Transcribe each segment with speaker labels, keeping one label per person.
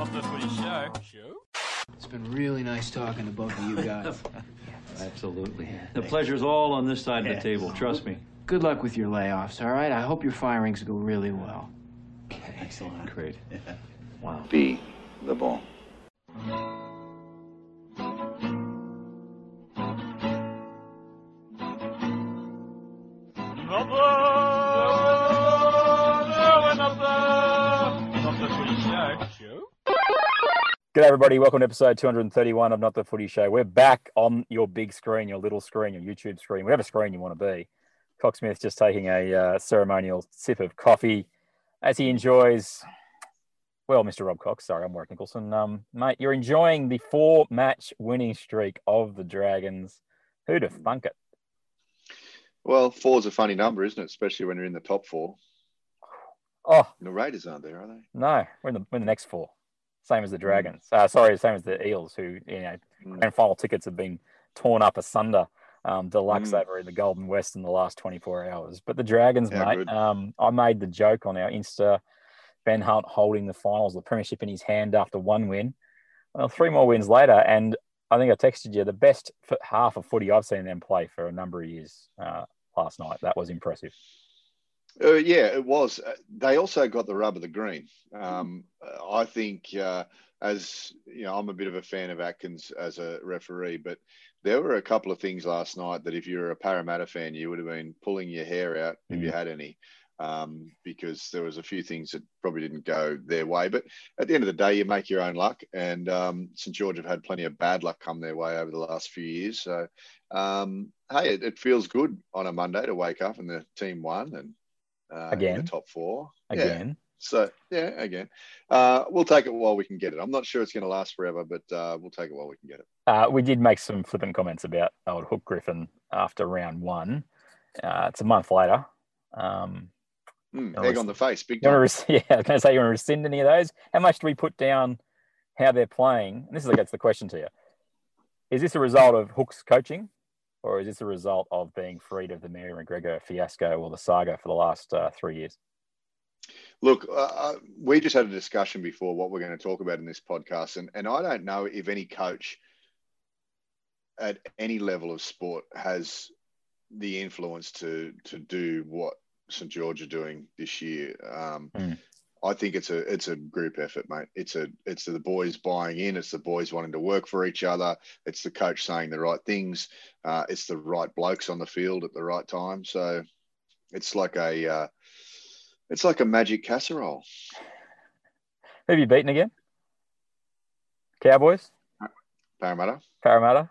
Speaker 1: Not the footy show. Show?
Speaker 2: It's been really nice talking to both of you guys.
Speaker 3: Absolutely. The pleasure's all on this side of the table, trust me.
Speaker 2: Good luck with your layoffs, all right? I hope your firings go really well.
Speaker 3: Okay, excellent. Great. Wow.
Speaker 4: Be the ball.
Speaker 5: Good everybody, welcome to episode 231 of Not the Footy Show. We're back on your big screen, your little screen, your YouTube screen, whatever screen you want to be. Cocksmith just taking a uh, ceremonial sip of coffee as he enjoys. Well, Mr. Rob Cox, sorry, I'm Warwick Nicholson. Um, mate, you're enjoying the four-match winning streak of the Dragons. Who'd have thunk it?
Speaker 4: Well, four's a funny number, isn't it? Especially when you're in the top four.
Speaker 5: Oh
Speaker 4: The Raiders aren't there, are they?
Speaker 5: no, we're in the, we're in the next four. Same as the Dragons. Uh, sorry, same as the Eels, who you know
Speaker 4: Mm.
Speaker 5: grand final tickets have been torn up asunder. Um, deluxe
Speaker 4: Mm.
Speaker 5: over in the Golden West in the last 24 hours. But the Dragons,
Speaker 4: How
Speaker 5: mate, um, I made the joke on our Insta. Ben Hunt holding the finals, the premiership in his hand after one win. Well, three more wins later, and I think I texted you the best half of footy I've seen them play for a number of years uh, last night. That was impressive.
Speaker 4: Uh, yeah, it was. Uh, They also got the rub of the green. Um, I think, uh, as you know, I'm a bit of a fan of Atkins as a referee, but there were a couple of things last night that if you're a Parramatta fan, you would have been pulling your hair out if you had any, um, because there was a few things that probably didn't go their way. But at the end of the day, you make your own luck, and um, St George have had plenty of bad luck come their way over the last few years. So, um, hey, it, it feels good on a Monday to wake up and the team won and uh, in
Speaker 5: Again.
Speaker 4: the top four Yeah.
Speaker 5: Again,
Speaker 4: So yeah, again, uh, we'll take it while we can get it. I'm not sure it's going to last forever, but uh, we'll take it while we can get it.
Speaker 5: Uh, we did make some flippant comments about old Hook Griffin after round one. Uh, it's a month later. Um,
Speaker 4: Mm, egg on the face, big time.
Speaker 5: yeah, I was going to say you want to rescind any of those. How much do we put down how they're playing? And this is gets the question to you: Is this a result of Hook's coaching, or is this a result of being freed of the Mary McGregor fiasco or the saga for the last uh, three years?
Speaker 4: Look, uh, uh, we just had a discussion before what we're going to talk about in this podcast, and, and I don't know if any coach at any level of sport has the influence to to do what St George are doing this year. Um,
Speaker 5: Mm.
Speaker 4: I think it's a it's a group effort, mate. It's a it's the boys buying in. It's the boys wanting to work for each other. It's the coach saying the right things. Uh, it's the right blokes on the field at the right time. So it's like a uh, it's like a magic casserole.
Speaker 5: Who have you beaten again? Cowboys,
Speaker 4: Parramatta
Speaker 5: Parramatta.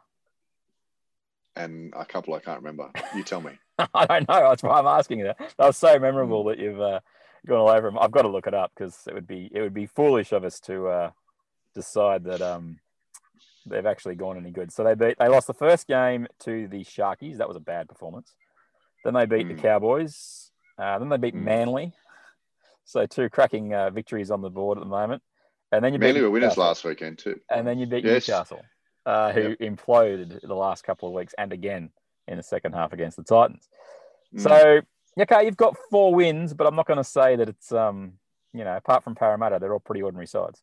Speaker 4: and a couple I can't remember. You tell me.
Speaker 5: I don't know. That's why I'm asking you that. That was so memorable that you've uh, gone all over them. I've got to look it up because it would be it would be foolish of us to uh, decide that um, they've actually gone any good. So they beat they lost the first game to the Sharkies. That was a bad performance. Then they beat
Speaker 4: Mm.
Speaker 5: the Cowboys. Uh, then they beat
Speaker 4: Mm.
Speaker 5: Manly. So two cracking uh, victories on the board at the moment. And then you beat
Speaker 4: Manly were winners last weekend too.
Speaker 5: And then you beat
Speaker 4: Yes.
Speaker 5: Newcastle, uh, who imploded the last couple of weeks and again in the second half against the Titans.
Speaker 4: Mm.
Speaker 5: So, okay, you've got four wins, but I'm not going to say that it's, um, you know, apart from Parramatta, they're all pretty ordinary sides.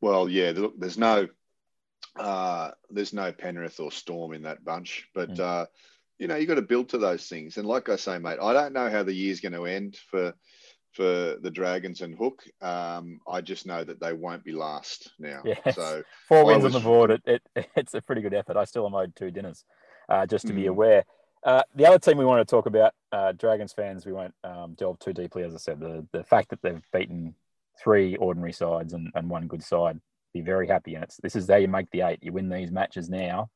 Speaker 4: Well, yeah. Look, there's no, uh, there's no Penrith or Storm in that bunch, but
Speaker 5: Mm.
Speaker 4: uh, you know you got to build to those things. And like I say, mate, I don't know how the year's going to end for for the Dragons and Hook. Um, I just know that they won't be last now.
Speaker 5: Yes.
Speaker 4: So
Speaker 5: Four wins on the board. It, it, it's a pretty good effort. I still am owed two dinners, uh, just to be
Speaker 4: Mm.
Speaker 5: aware. Uh, the other team we want to talk about, uh, Dragons fans, we won't um, delve too deeply, as I said. The, the fact that they've beaten three ordinary sides and, and one good side, be very happy. And it's this is how you make the eight. You win these matches now.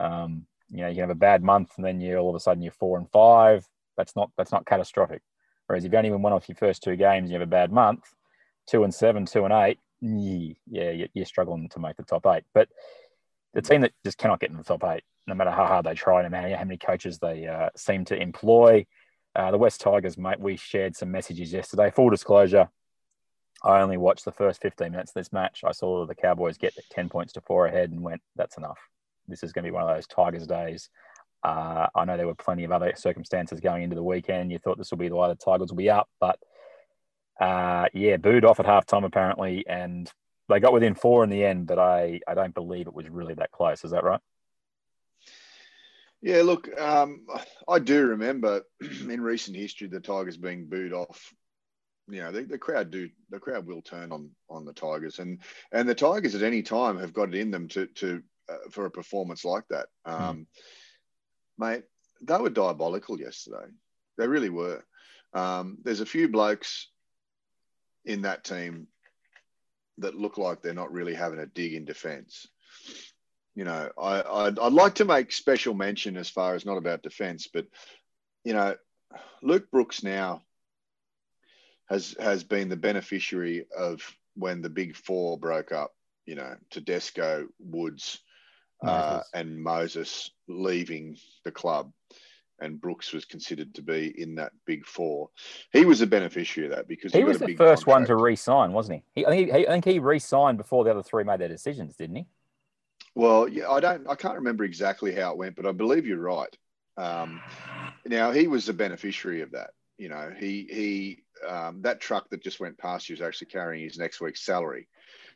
Speaker 5: Um, you know, you can have a bad month and then you all of a sudden you're four and five. That's not that's not catastrophic. Whereas if you only win one off your first two games, you have a bad month, two and seven, two and eight, yeah, you're struggling to make the top eight. But the team that just cannot get in the top eight, no matter how hard they try, no matter how many coaches they uh, seem to employ, uh, the West Tigers, mate, we shared some messages yesterday. Full disclosure, I only watched the first 15 minutes of this match. I saw the Cowboys get 10 points to four ahead and went, that's enough. This is going to be one of those Tigers days. Uh, I know there were plenty of other circumstances going into the weekend. You thought this will be the way the Tigers will be up, but Uh, yeah, booed off at halftime apparently, and they got within four in the end, but I, I don't believe it was really that close. Is that right?
Speaker 4: Yeah, look, um, I do remember in recent history the Tigers being booed off. You know, the, the crowd do the crowd will turn on on the Tigers, and and the Tigers at any time have got it in them to to uh, for a performance like that. Um, Mate, they were diabolical yesterday. They really were. Um, there's a few blokes in that team that look like they're not really having a dig in defence. You know, I, I'd, I'd like to make special mention as far as not about defence, but you know, Luke Brooks now has has been the beneficiary of when the big four broke up. You know, Tedesco, Woods, uh, and Moses leaving the club, and Brooks was considered to be in that big four. He was a beneficiary of that because
Speaker 5: He
Speaker 4: got
Speaker 5: was the
Speaker 4: big
Speaker 5: first one to re-sign, wasn't he? he I, think he, I think he re-signed before the other three made their decisions, didn't he?
Speaker 4: Well, yeah, I don't, I can't remember exactly how it went, but I believe you're right. Um, now he was the beneficiary of that. You know, he he um, that truck that just went past you is actually carrying his next week's salary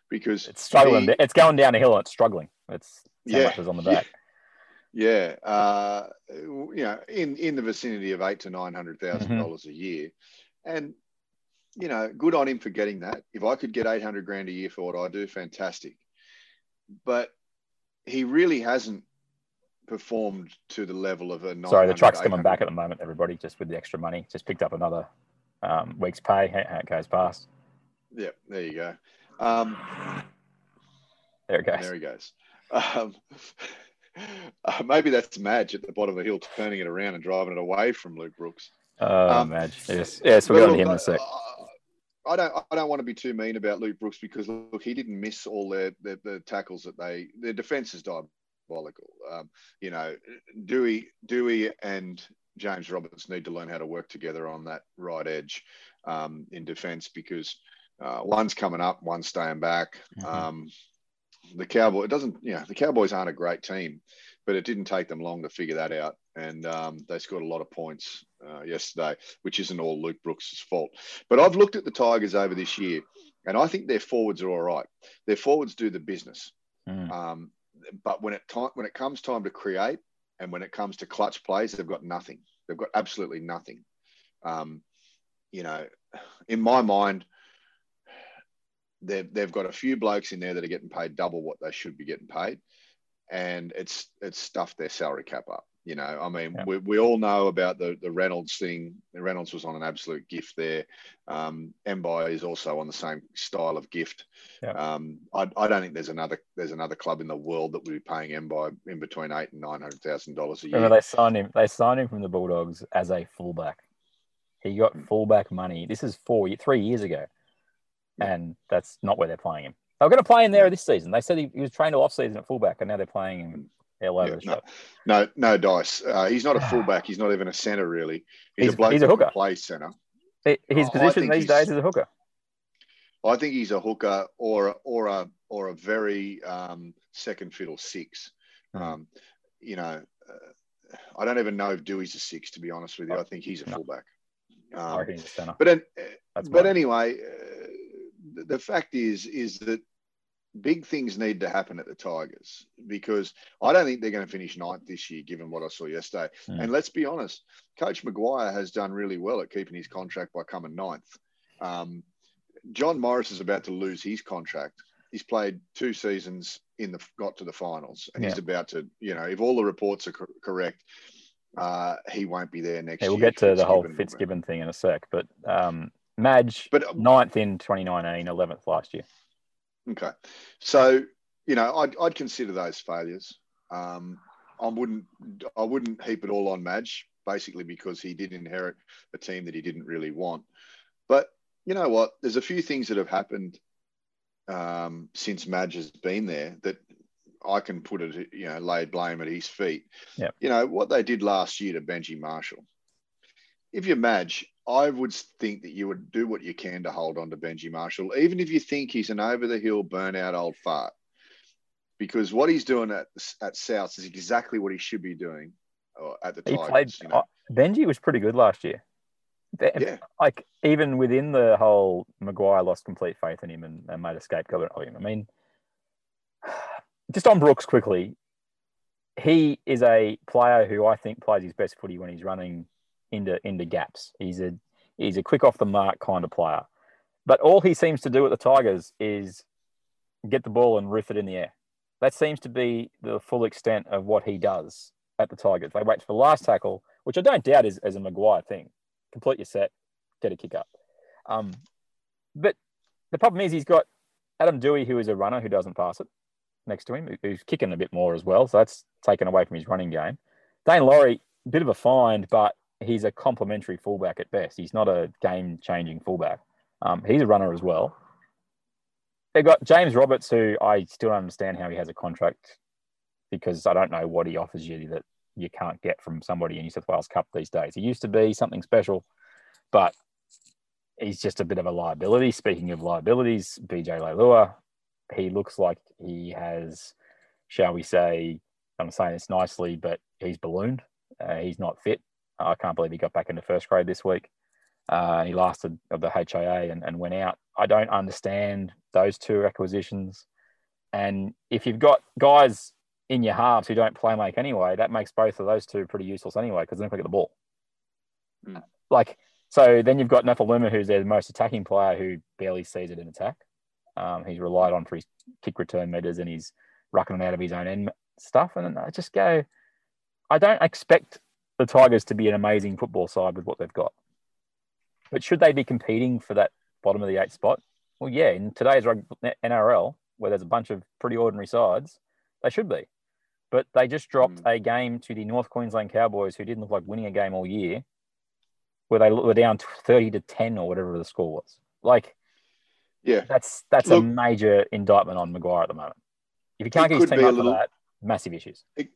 Speaker 4: because
Speaker 5: It's struggling.
Speaker 4: he-
Speaker 5: it's going down a hill and it's struggling. It's how
Speaker 4: Yeah.
Speaker 5: much is on the back.
Speaker 4: Yeah, uh, you know, in in the vicinity of eight to nine hundred thousand dollars a year, and you know, good on him for getting that. If I could get eight hundred grand a year for what I do, fantastic. But he really hasn't performed to the level of a.
Speaker 5: Sorry, the truck's coming back at the moment. Everybody, just with the extra money, just picked up another um, week's pay. How how it goes past.
Speaker 4: Yeah, there you go. Um,
Speaker 5: There it goes.
Speaker 4: there he goes. Um, uh, maybe that's Madge at the bottom of the hill, turning it around and driving it away from Luke Brooks.
Speaker 5: Oh,
Speaker 4: Um,
Speaker 5: Madge. Yes, yes, we'll
Speaker 4: But
Speaker 5: go to him in a sec.
Speaker 4: I, don't. I don't want to be too mean about Luke Brooks because look, he didn't miss all their their, their tackles that they. Their defense is diabolical. Um, you know, Doueihi, Doueihi, and James Roberts need to learn how to work together on that right edge um, in defense because uh, one's coming up, one's staying back.
Speaker 5: Mhm.
Speaker 4: Um, the Cowboy it doesn't. You know, the Cowboys aren't a great team, but it didn't take them long to figure that out, and um, they scored a lot of points uh, yesterday, which isn't all Luke Brooks' fault. But I've looked at the Tigers over this year, and I think their forwards are all right. Their forwards do the business,
Speaker 5: Mm.
Speaker 4: um, but when it time when it comes time to create, and when it comes to clutch plays, they've got nothing. They've got absolutely nothing. Um, you know, in my mind, they've they've got a few blokes in there that are getting paid double what they should be getting paid, and it's it's stuffed their salary cap up. You know, I mean,
Speaker 5: Yeah.
Speaker 4: we, we all know about the the Reynolds thing. Reynolds was on an absolute gift there. Um, Mbye is also on the same style of gift.
Speaker 5: Yeah.
Speaker 4: Um, I, I don't think there's another there's another club in the world that would be paying Mbye in between eight and nine hundred thousand dollars a year.
Speaker 5: Remember, they signed him. They signed him from the Bulldogs as a fullback. He got
Speaker 4: Mm.
Speaker 5: fullback money. This is four, three years ago. And that's not where they're playing him. They were going to play him there this season. They said he, he was trained all off season at fullback, and now they're playing him all over
Speaker 4: Yeah,
Speaker 5: the
Speaker 4: no,
Speaker 5: shop.
Speaker 4: no, no dice. Uh, he's not a fullback. He's not even a center, really. He's,
Speaker 5: He's-
Speaker 4: a bloke
Speaker 5: he's a hooker.
Speaker 4: play center.
Speaker 5: His
Speaker 4: I
Speaker 5: position these days is a hooker.
Speaker 4: I think he's a hooker or a, or a or a very um, second fiddle six. Um, you know, uh, I don't even know if Doueihi's a six. To be honest with you, I think he's a
Speaker 5: No.
Speaker 4: fullback.
Speaker 5: I
Speaker 4: Um,
Speaker 5: reckon he's a centre.
Speaker 4: but an, but anyway, uh, the, fact is is that big things need to happen at the Tigers because I don't think they're going to finish ninth this year, given what I saw yesterday.
Speaker 5: Hmm.
Speaker 4: And let's be honest, Coach Maguire has done really well at keeping his contract by coming ninth. Um, John Morris is about to lose his contract. He's played two seasons in the got to the finals, and he's about to, you know, if all the reports are cor- correct, uh, he won't be there next
Speaker 5: Yeah, we'll
Speaker 4: year.
Speaker 5: get to the whole
Speaker 4: Fitzgibbon-
Speaker 5: Fitzgibbon thing in a sec. But um, Madge,
Speaker 4: But
Speaker 5: ninth in 2019, 11th last year.
Speaker 4: Okay, so you know, I'd, I'd consider those failures. Um, I wouldn't I wouldn't heap it all on Madge, basically because he did inherit a team that he didn't really want. But you know what? There's a few things that have happened um, since Madge has been there that I can put it, you know, lay blame at his feet.
Speaker 5: Yep.
Speaker 4: You know what they did last year to Benji Marshall. If you're Madge, I would think that you would do what you can to hold on to Benji Marshall, even if you think he's an over the hill, burnout old fart. Because what he's doing at at South is exactly what he should be doing uh, at the
Speaker 5: He
Speaker 4: Tigers.
Speaker 5: played.
Speaker 4: you know.
Speaker 5: Benji was pretty good last year.
Speaker 4: Yeah.
Speaker 5: Like even within the whole Maguire lost complete faith in him and, and made a scapegoat of him. I mean, just on Brooks quickly, he is a player who I think plays his best footy when he's running into into gaps. He's a he's a quick off the mark kind of player. But all he seems to do at the Tigers is get the ball and riff it in the air. That seems to be the full extent of what he does at the Tigers. They wait for the last tackle, which I don't doubt is, is a Maguire thing. Complete your set, get a kick up. Um, but the problem is he's got Adam Doueihi, who is a runner who doesn't pass it next to him, who- who's kicking a bit more as well. So that's taken away from his running game. Daine Laurie, bit of a find, but he's a complementary fullback at best. He's not a game changing fullback. Um, he's a runner as well. They've got James Roberts, who I still don't understand how he has a contract because I don't know what he offers you that you can't get from somebody in New South Wales Cup these days. He used to be something special, but he's just a bit of a liability. Speaking of liabilities, BJ Leilua, he looks like he has, shall we say, I'm saying this nicely, but he's ballooned. Uh, he's not fit. I can't believe he got back into first grade this week. Uh, he lasted of the HIA and, and went out. I don't understand those two acquisitions. And if you've got guys in your halves who don't play make anyway, that makes both of those two pretty useless anyway because they don't get the ball.
Speaker 4: Mm.
Speaker 5: Like, so then you've got Nofoaluma, who's their most attacking player who barely sees it in attack. Um, he's relied on for his kick return meters and he's rucking them out of his own end stuff. And I just go, I don't expect the Tigers to be an amazing football side with what they've got. But should they be competing for that bottom of the eight spot? Well, yeah, in today's NRL, where there's a bunch of pretty ordinary sides, they should be. But they just dropped a game to the North Queensland Cowboys, who didn't look like winning a game all year, where they were down 30 to 10 or whatever the score was. Like,
Speaker 4: Yeah.
Speaker 5: that's that's a major indictment on Maguire at the moment. If you can't get his team up for that, massive issues.
Speaker 4: It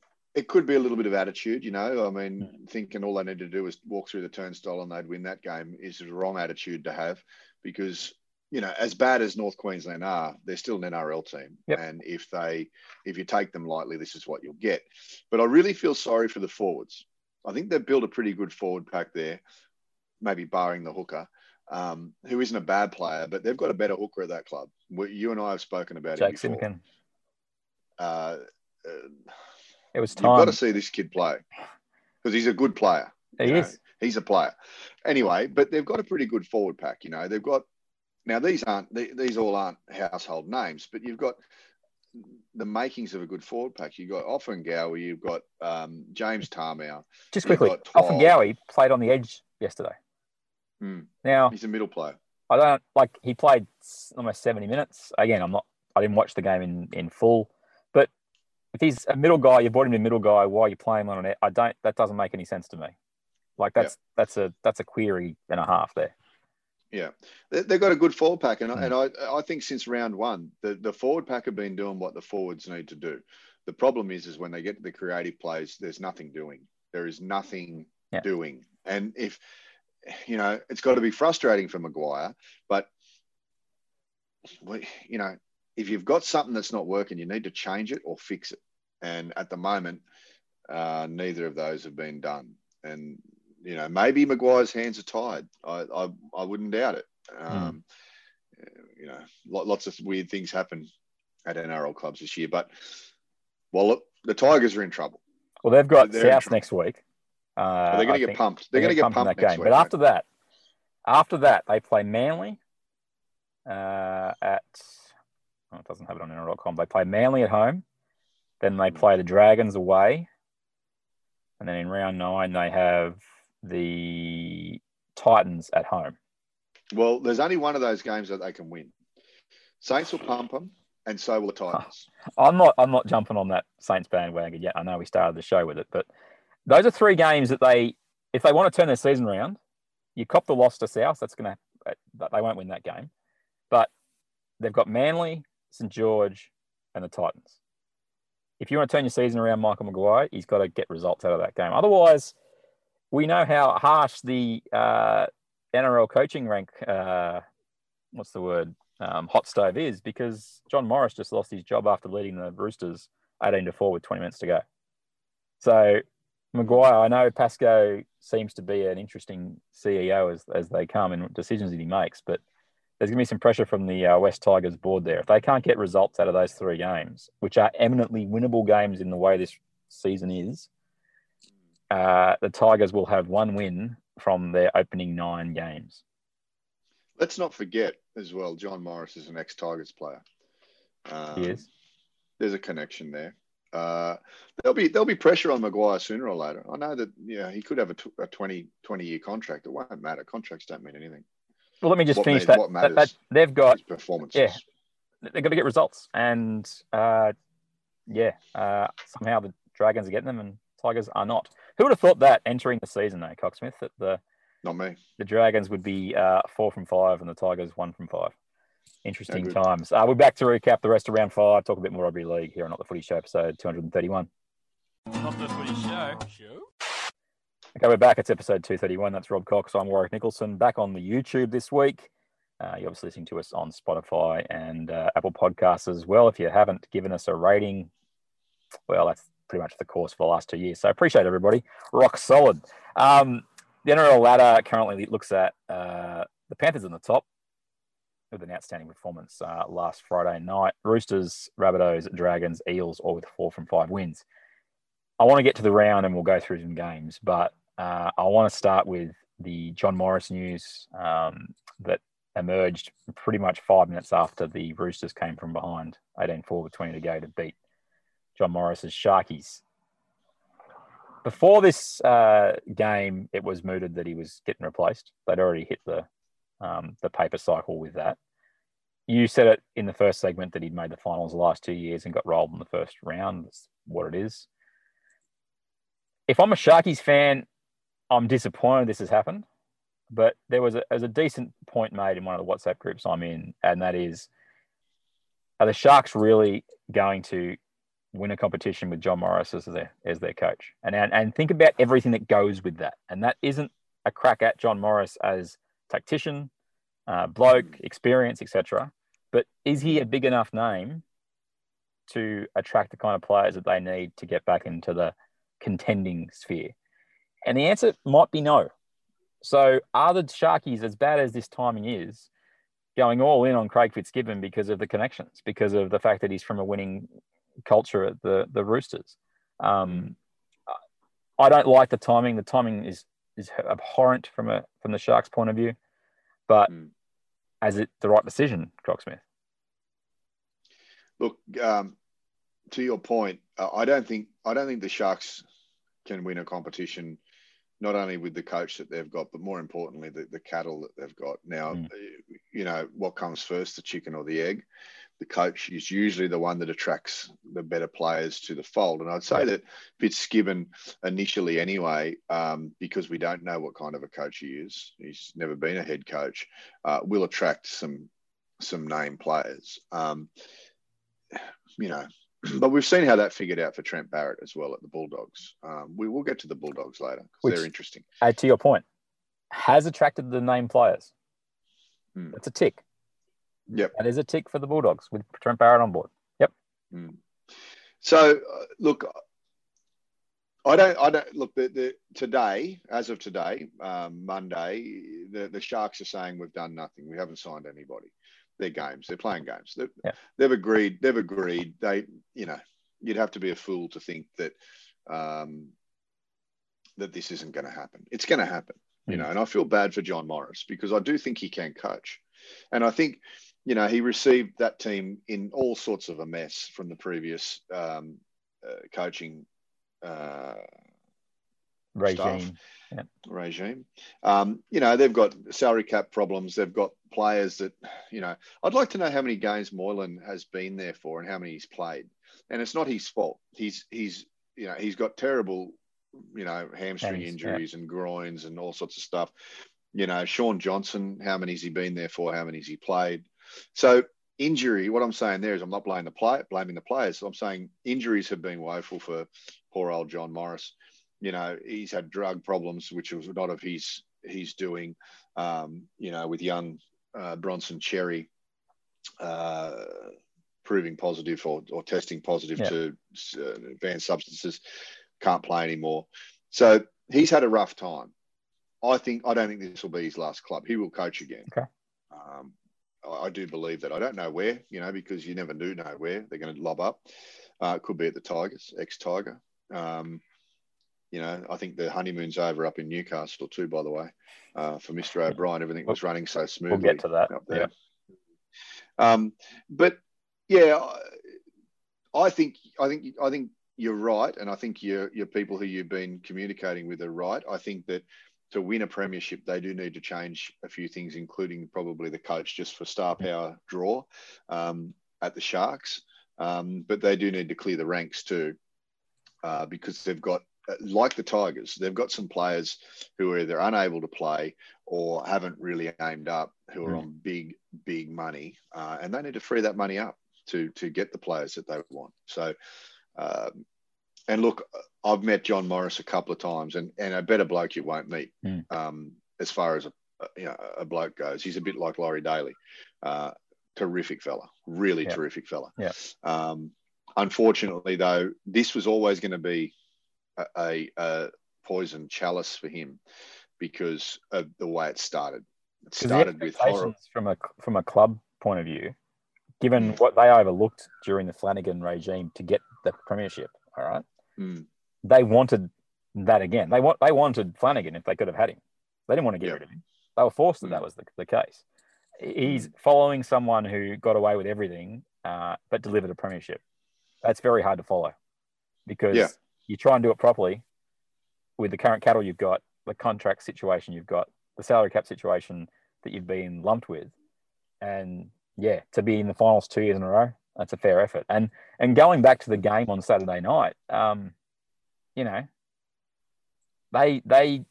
Speaker 4: could be a little bit of attitude, you know. I mean,
Speaker 5: Hmm.
Speaker 4: thinking all they need to do is walk through the turnstile and they'd win that game is the wrong attitude to have because, you know, as bad as North Queensland are, they're still an NRL team.
Speaker 5: Yep.
Speaker 4: And if they, if you take them lightly, this is what you'll get. But I really feel sorry for the forwards. I think they've built a pretty good forward pack there, maybe barring the hooker, um, who isn't a bad player, but they've got a better hooker at that club. You and I have spoken about it before. Uh, uh,
Speaker 5: It was
Speaker 4: You've got to see this kid play because he's a good player.
Speaker 5: He
Speaker 4: you know.
Speaker 5: is.
Speaker 4: He's a player. Anyway, but they've got a pretty good forward pack. You know, they've got now these aren't these all aren't household names, but you've got the makings of a good forward pack. You've got Ofahengaue, you've got um, James Tamou.
Speaker 5: Just quickly,
Speaker 4: got Twal.
Speaker 5: Gowie played on the edge yesterday.
Speaker 4: Hmm.
Speaker 5: Now,
Speaker 4: He's a middle player.
Speaker 5: I don't like he played almost 70 minutes. Again, I'm not I didn't watch the game in, in full, if he's a middle guy, you brought him a middle guy, why are you playing him on it? I don't that doesn't make any sense to me. Like that's that's a that's a query and a half there.
Speaker 4: Yeah, they, they've got a good forward pack, and, I
Speaker 5: Hmm.
Speaker 4: and I, I think since round one, the, the forward pack have been doing what the forwards need to do. The problem is, is when they get to the creative plays, there's nothing doing. There is nothing
Speaker 5: Yeah.
Speaker 4: doing, and if you know, it's got to be frustrating for Maguire. But we, you know, if you've got something that's not working, you need to change it or fix it. And at the moment, uh, neither of those have been done. And you know, maybe Maguire's hands are tied. I, I, I wouldn't doubt it. Um, You know, lo- lots of weird things happen at NRL clubs this year. But well, look, the Tigers are in trouble.
Speaker 5: Well, they've got
Speaker 4: They're
Speaker 5: South next week. Uh,
Speaker 4: they're going to get pumped. They're going to get pumped,
Speaker 5: in that
Speaker 4: next
Speaker 5: game.
Speaker 4: week.
Speaker 5: But after that, after that, they play Manly uh, at. Oh, it doesn't have it on NRL.com. They play Manly at home. Then they mm. play the Dragons away. And then in round nine, they have the Titans at home.
Speaker 4: Well, there's only one of those games that they can win. Saints will pump them, and so will the Titans.
Speaker 5: I'm not. I'm not jumping on that Saints bandwagon yet. I know we started the show with it, but those are three games that they, if they want to turn their season around, you cop the loss to South. That's gonna. They won't win that game, but they've got Manly, St George, and the Titans. If you want to turn your season around, Michael Maguire, he's got to get results out of that game. Otherwise, we know how harsh the uh, NRL coaching rank. Uh, what's the word? um, hot stove is because John Morris just lost his job after leading the Roosters 18 to 4 with 20 minutes to go. So, Maguire, I know Pascoe seems to be an interesting CEO as as they come and decisions that he makes. But there's going to be some pressure from the uh, West Tigers board there. If they can't get results out of those three games, which are eminently winnable games in the way this season is, uh, the Tigers will have one win from their opening nine games.
Speaker 4: Let's not forget as well, John Morris is an ex Tigers player. Um,
Speaker 5: he is.
Speaker 4: There's a connection there. Uh, there'll be there'll be pressure on Maguire sooner or later. I know that yeah he could have a, t- a 20, 20 year contract. It won't matter. Contracts don't mean anything.
Speaker 5: Well, let me just
Speaker 4: What
Speaker 5: finish
Speaker 4: ma-
Speaker 5: that,
Speaker 4: what
Speaker 5: that, that. They've got
Speaker 4: His performances.
Speaker 5: yeah. they've got to get results, and uh, yeah, uh, somehow the Dragons are getting them, and Tigers are not. Who would have thought that entering the season, though, Cocksmith, that the
Speaker 4: Not me.
Speaker 5: the Dragons would be uh, four from five and the Tigers one from five. Interesting
Speaker 4: good.
Speaker 5: times. Uh, we're back to recap the rest of round five, talk a bit more rugby league here on Not the Footy Show, episode 231.
Speaker 1: Not the footy show. Show.
Speaker 5: Okay, we're back. It's episode 231. That's Rob Cox. I'm Warwick Nicholson. Back on the YouTube this week. Uh, you're obviously listening to us on Spotify and uh, Apple Podcasts as well. If you haven't given us a rating, well, that's pretty much the course for the last two years. So appreciate everybody. Rock solid. Um, the NRL ladder currently looks at uh, the Panthers in the top with an outstanding performance uh, last Friday night. Roosters, Rabbitohs, Dragons, Eels, all with four from five wins. I want to get to the round and we'll go through some games, but uh, I want to start with the John Morris news um, that emerged pretty much five minutes after the Roosters came from behind 18 4 with 20 to go to beat John Morris's Sharkies. Before this uh, game, it was mooted that he was getting replaced. They'd already hit the um, the paper cycle with that. You said it in the first segment that he'd made the finals the last two years and got rolled in the first round. That's what it is. If I'm a Sharkies fan, I'm disappointed this has happened. But there was a, there was a decent point made in one of the WhatsApp groups I'm in, and that is, are the Sharks really going to win a competition with John Morris as their as their coach? And and, and think about everything that goes with that. And that isn't a crack at John Morris as tactician, uh, bloke, experience, etc. But is he a big enough name to attract the kind of players that they need to get back into the contending sphere? And the answer might be no. So are the Sharkies, as bad as this timing is, going all in on Craig Fitzgibbon because of the connections, because of the fact that he's from a winning culture at the the Roosters? Um, I don't like the timing. The timing is is abhorrent from a from the Sharks' point of view, but
Speaker 4: Mm.
Speaker 5: as it the right decision, Crocksmith.
Speaker 4: Look, um, to your point, uh, I don't think I don't think the Sharks can win a competition not only with the coach that they've got, but more importantly, the, the cattle that they've got. Now,
Speaker 5: Mm.
Speaker 4: you know, what comes first, the chicken or the egg? The coach is usually the one that attracts the better players to the fold. And I'd say that Fitzgibbon initially, anyway, um, because we don't know what kind of a coach he is, he's never been a head coach, uh, will attract some some name players. Um, you know, but we've seen how that figured out for Trent Barrett as well at the Bulldogs. Um, we will get to the Bulldogs later because they're interesting.
Speaker 5: To your point, has attracted the name players.
Speaker 4: Hmm.
Speaker 5: It's a tick.
Speaker 4: Yep.
Speaker 5: That is a tick for the Bulldogs with Trent Barrett on board. Yep.
Speaker 4: So uh, look, I don't. I don't look. The, the today, as of today, um, Monday, the the Sharks are saying we've done nothing. We haven't signed anybody. They're games. They're playing games. They've,
Speaker 5: Yeah.
Speaker 4: they've agreed. They've agreed. They, you know, you'd have to be a fool to think that um, that this isn't going to happen. It's going to happen. You
Speaker 5: Mm.
Speaker 4: know, and I feel bad for John Morris because I do think he can coach, and I think you know, he received that team in all sorts of a mess from the previous um, uh, coaching uh,
Speaker 5: Regime.
Speaker 4: regime. Um, you know, they've got salary cap problems. They've got players that, you know, I'd like to know how many games Moylan has been there for and how many he's played. And it's not his fault. He's he's you know he's got terrible, you know, hamstring
Speaker 5: Hands, yeah.
Speaker 4: injuries and groins and all sorts of stuff. You know, Shaun Johnson, how many's he been there for? How many's he played? So injury, what I'm saying there is I'm not blaming the play, blaming the players. I'm saying injuries have been woeful for poor old John Morris. You know, he's had drug problems, which was not of his he's doing. Um, you know, with young uh, Bronson Xerri uh, proving positive or, or testing positive
Speaker 5: Yeah.
Speaker 4: to uh, advanced substances, can't play anymore. So he's had a rough time. I think I don't think this will be his last club. He will coach again.
Speaker 5: Okay.
Speaker 4: Um, I, I do believe that. I don't know where, you know, because you never do know where they're going to lob up. Uh, it could be at the Tigers, ex-Tiger. Um, you know, I think the honeymoon's over up in Newcastle too. By the way, uh, for Mister O'Brien, everything was running so smoothly.
Speaker 5: We'll get to that.
Speaker 4: there. Um, but yeah, I- think I think I think you're right, and I think your your people who you've been communicating with are right. I think that to win a premiership, they do need to change a few things, including probably the coach, just for star power draw um, at the Sharks. Um, but they do need to clear the ranks too, uh, because they've got, like the Tigers, they've got some players who are either unable to play or haven't really aimed up, who are
Speaker 5: Mm.
Speaker 4: on big, big money, uh, and they need to free that money up to to get the players that they want. So. Um, and look, I've met John Morris a couple of times, and, and a better bloke you won't meet.
Speaker 5: Mm.
Speaker 4: Um, as far as a, a- you know a bloke goes, he's a bit like Laurie Daley, uh, terrific fella, really
Speaker 5: Yeah.
Speaker 4: terrific fella.
Speaker 5: Yeah.
Speaker 4: Um, unfortunately, though, this was always going to be a, a, poison chalice for him because of the way it started. It started with horror.
Speaker 5: from a from a club point of view, given
Speaker 4: Mm.
Speaker 5: what they overlooked during the Flanagan regime to get the premiership. All right,
Speaker 4: Mm,
Speaker 5: they wanted that again. They want they wanted Flanagan if they could have had him. They didn't want to get
Speaker 4: Yeah.
Speaker 5: rid of him. They were forced that
Speaker 4: Mm.
Speaker 5: that was the, the case. He's following someone who got away with everything, uh, but delivered a premiership. That's very hard to follow because
Speaker 4: Yeah.
Speaker 5: You try and do it properly with the current cattle you've got, the contract situation you've got, the salary cap situation that you've been lumped with, and yeah, to be in the finals two years in a row, that's a fair effort. And and going back to the game on Saturday night, um, you know, they they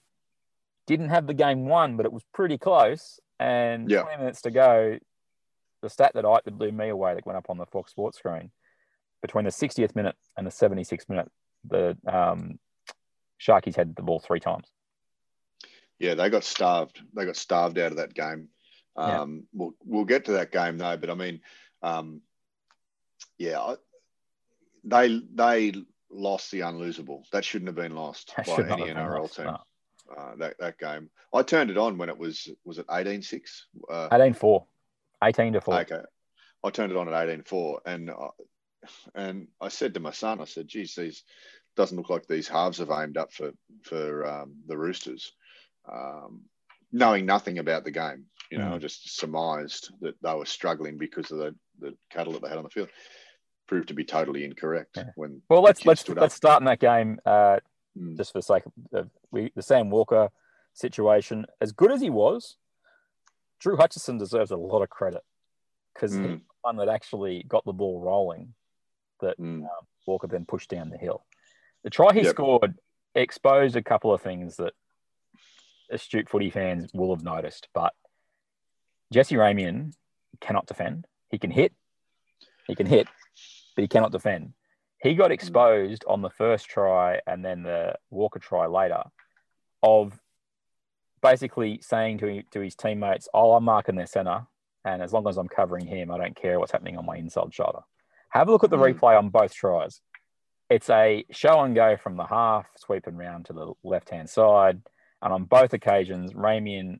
Speaker 5: didn't have the game won, but it was pretty close. And
Speaker 4: Yeah.
Speaker 5: 20 minutes to go, the stat that I that blew me away that went up on the Fox Sports screen between the 60th minute and the 76th minute, the um, Sharkies had the ball three times.
Speaker 4: Yeah, they got starved. They got starved out of that game.
Speaker 5: Yeah.
Speaker 4: Um, We'll we'll get to that game though, but I mean, um, yeah, I, they they lost the unlosable. That shouldn't have been lost
Speaker 5: That
Speaker 4: by any NRL
Speaker 5: lost,
Speaker 4: team.
Speaker 5: no.
Speaker 4: Uh, that that game, I turned it on when it was was it 18-6? Uh,
Speaker 5: 18 4. 18 to 4.
Speaker 4: Okay. I turned it on at 18.4 and I, and I said to my son, I said, geez, these doesn't look like these halves have aimed up for for um, the Roosters. Um, knowing nothing about the game, you know,
Speaker 5: Mm.
Speaker 4: I just surmised that they were struggling because of the, the cattle that they had on the field. Proved to be totally incorrect
Speaker 5: Yeah.
Speaker 4: when
Speaker 5: Well, let's let's let's
Speaker 4: up.
Speaker 5: start in that game uh,
Speaker 4: Mm.
Speaker 5: just for the sake of we, the Sam Walker situation. As good as he was, Drew Hutchison deserves a lot of credit because he's
Speaker 4: Mm.
Speaker 5: the one that actually got the ball rolling. That
Speaker 4: Mm.
Speaker 5: um, Walker then pushed down the hill. The try he
Speaker 4: Yep.
Speaker 5: scored exposed a couple of things that astute footy fans will have noticed. But Jesse Ramien cannot defend. He can hit, he can hit, but he cannot defend. He got exposed on the first try and then the Walker try later of basically saying to, to his teammates, Oh, I'm marking their center. And as long as I'm covering him, I don't care what's happening on my inside shoulder. Have a look at the
Speaker 4: Mm.
Speaker 5: replay on both tries. It's a show and go from the half, sweeping round to the left hand side. And on both occasions, Ramien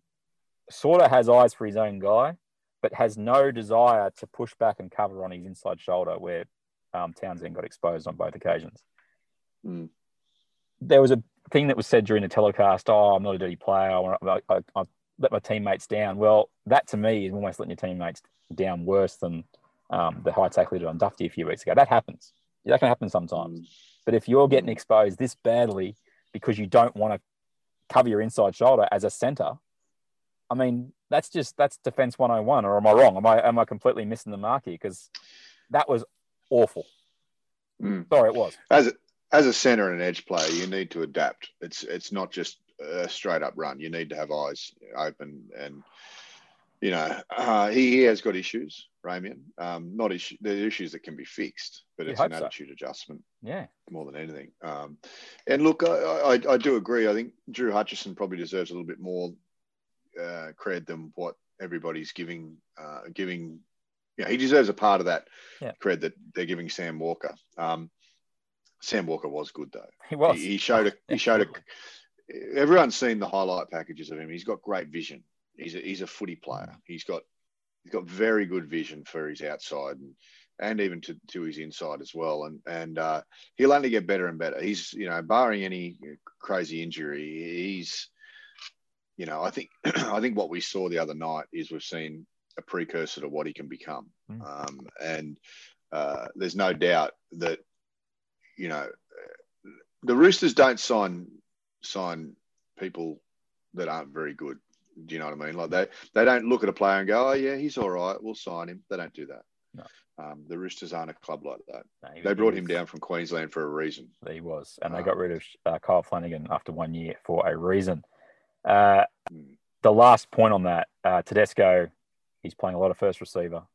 Speaker 5: sort of has eyes for his own guy, but has no desire to push back and cover on his inside shoulder where um, Townsend got exposed on both occasions.
Speaker 4: Mm.
Speaker 5: There was a thing that was said during the telecast oh, I'm not a dirty player. I, I, I let my teammates down. Well, that to me is almost letting your teammates down worse than um, the high tackle did on Dufty a few weeks ago. That happens. That can happen sometimes. But if you're getting exposed this badly because you don't want to cover your inside shoulder as a center, I mean, that's just that's defense 101. Or am I wrong? Am I am I completely missing the mark here? Because that was awful.
Speaker 4: Mm.
Speaker 5: Sorry, it was.
Speaker 4: as a, as a center and an edge player, you need to adapt. It's it's not just a straight up run. You need to have eyes open, and you know uh, he, he has got issues, Ramien. Um, not issue, the issues that can be fixed, but
Speaker 5: You
Speaker 4: it's an
Speaker 5: hope so.
Speaker 4: attitude adjustment
Speaker 5: Yeah.
Speaker 4: more than anything. Um, and look, I, I, I do agree. I think Drew Hutchison probably deserves a little bit more uh, cred than what everybody's giving uh, giving. Yeah, he deserves a part of that
Speaker 5: Yeah.
Speaker 4: cred that they're giving Sam Walker. Um, Sam Walker was good though.
Speaker 5: He was.
Speaker 4: He, he showed a he showed a everyone's seen the highlight packages of him. He's got great vision. He's a, he's a footy player. He's got he's got very good vision for his outside and and even to, to his inside as well. And and uh, he'll only get better and better. He's you know barring any crazy injury, he's you know I think I think what we saw the other night is we've seen a precursor to what he can become.
Speaker 5: Mm.
Speaker 4: Um, and uh, there's no doubt that you know the Roosters don't sign sign people that aren't very good. Do you know what I mean? Like they they don't look at a player and go, "Oh yeah, he's all right. We'll sign him." They don't do that.
Speaker 5: No.
Speaker 4: Um, the Roosters aren't a club like that.
Speaker 5: No,
Speaker 4: They brought him down from Queensland for a reason.
Speaker 5: He was, and they
Speaker 4: Um,
Speaker 5: got rid of uh, Kyle Flanagan after one year for a reason. Uh,
Speaker 4: Mm.
Speaker 5: the last point on that, uh, Tedesco, he's playing a lot of first receiver.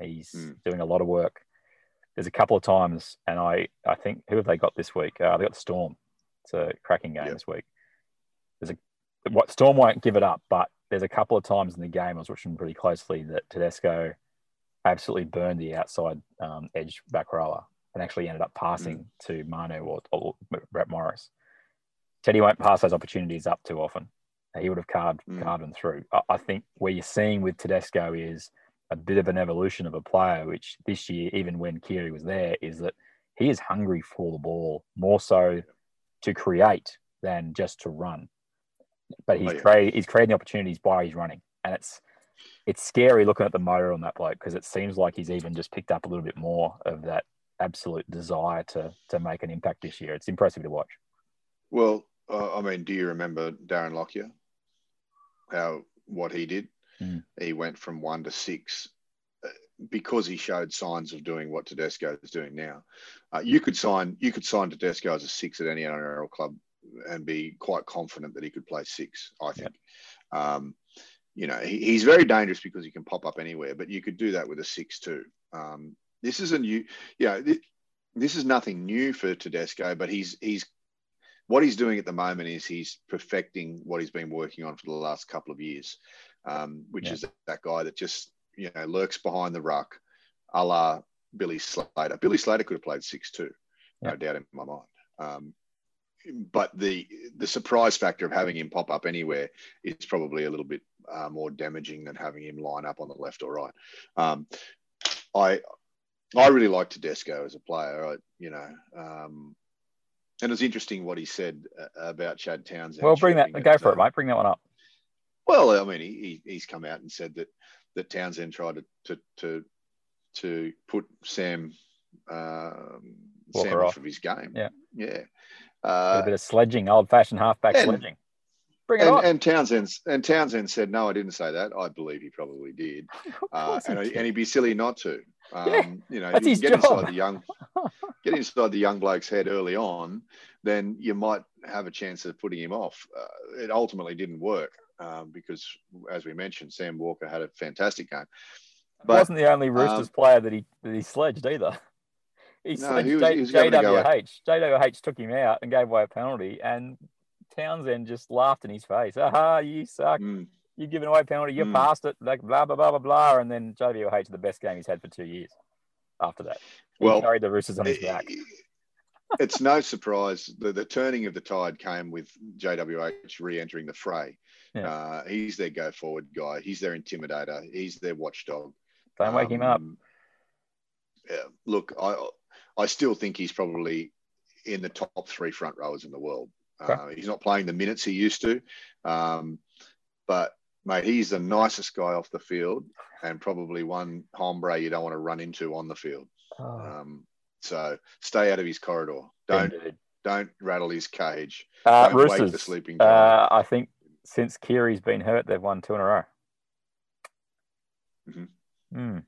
Speaker 5: He's
Speaker 4: Mm.
Speaker 5: doing a lot of work. There's a couple of times, and I, I think who have they got this week? Uh, they got the Storm. It's a cracking game
Speaker 4: Yep.
Speaker 5: this week. What Storm won't give it up, but there's a couple of times in the game I was watching pretty closely that Tedesco absolutely burned the outside um, edge back rower and actually ended up passing to Manu or, or Brett Morris. Teddy won't pass those opportunities up too often. He would have carved,
Speaker 4: Mm.
Speaker 5: carved them through. I, I think where you're seeing with Tedesco is a bit of an evolution of a player, which this year, even when Keary was there, is that he is hungry for the ball more so to create than just to run. But he's
Speaker 4: Oh, yeah.
Speaker 5: creating he's creating the opportunities by he's running, and it's it's scary looking at the motor on that bloke because it seems like he's even just picked up a little bit more of that absolute desire to to make an impact this year. It's impressive to watch.
Speaker 4: Well, uh, I mean, do you remember Darren Lockyer? How what he did?
Speaker 5: Mm.
Speaker 4: He went from one to six uh, because he showed signs of doing what Tedesco is doing now. Uh, you could sign you could sign Tedesco as a six at any NRL club and be quite confident that he could play six. I think. Um, you know, he, he's very dangerous because he can pop up anywhere, but you could do that with a six too. Um, this is a new, you know, thi- this is nothing new for Tedesco, but he's he's what he's doing at the moment is he's perfecting what he's been working on for the last couple of years, um, which
Speaker 5: Yeah.
Speaker 4: is that guy that just you know lurks behind the ruck, a la Billy Slater. Billy Slater could have played six too,
Speaker 5: Yeah.
Speaker 4: no doubt in my mind. Um, but the the surprise factor of having him pop up anywhere is probably a little bit uh, more damaging than having him line up on the left or right. Um, I I really like Tedesco as a player. I, you know, um, and it's interesting what he said uh, about Chad Townsend.
Speaker 5: Well, bring that go for it,
Speaker 4: uh,
Speaker 5: mate. Bring that one up.
Speaker 4: Well, I mean, he, he he's come out and said that that Townsend tried to to to, to put Sam um, Sam off
Speaker 5: off.
Speaker 4: of his game.
Speaker 5: Yeah.
Speaker 4: yeah.
Speaker 5: A
Speaker 4: Uh,
Speaker 5: bit of sledging, old fashioned halfback
Speaker 4: and-
Speaker 5: sledging. Bring it
Speaker 4: and,
Speaker 5: on.
Speaker 4: and Townsend and Townsend said, "No, I didn't say that. I believe he probably did, uh,
Speaker 5: course he
Speaker 4: and,
Speaker 5: did.
Speaker 4: and he'd be silly not to. Um,
Speaker 5: Yeah,
Speaker 4: you know, you get
Speaker 5: job.
Speaker 4: inside the young, get inside the young bloke's head early on, then you might have a chance of putting him off. Uh, it ultimately didn't work um, because, as we mentioned, Sam Walker had a fantastic game. But
Speaker 5: wasn't the only Roosters
Speaker 4: um,
Speaker 5: player that he that he sledged either. He
Speaker 4: No, he was-
Speaker 5: J-
Speaker 4: he was having a go at-
Speaker 5: JWH. JWH took him out and gave away a penalty, and Townsend just laughed in his face. Aha, you suck.
Speaker 4: mm,
Speaker 5: You're giving away a penalty. You
Speaker 4: Mm.
Speaker 5: passed it. Like blah blah blah blah blah. And then JWH the best game he's had for two years. After that, he
Speaker 4: Well,
Speaker 5: carried the Roosters on his back.
Speaker 4: it's no surprise the, the turning of the tide came with JWH re-entering the fray.
Speaker 5: Yeah.
Speaker 4: Uh, he's their go forward guy. He's their intimidator. He's their watchdog.
Speaker 5: Don't wake him up.
Speaker 4: Um, yeah, look, I I still think he's probably in the top three front rowers in the world.
Speaker 5: Okay.
Speaker 4: Uh, he's not playing the minutes he used to, um, but mate, he's the nicest guy off the field, and probably one hombre you don't want to run into on the field.
Speaker 5: Oh,
Speaker 4: Um, so stay out of his corridor. Don't
Speaker 5: indeed.
Speaker 4: don't rattle his cage.
Speaker 5: Uh,
Speaker 4: Don't wake the
Speaker 5: Roosters.
Speaker 4: sleeping.
Speaker 5: Uh, I think since Keary's been hurt, they've won two in a row.
Speaker 4: Mhm.
Speaker 5: Hmm.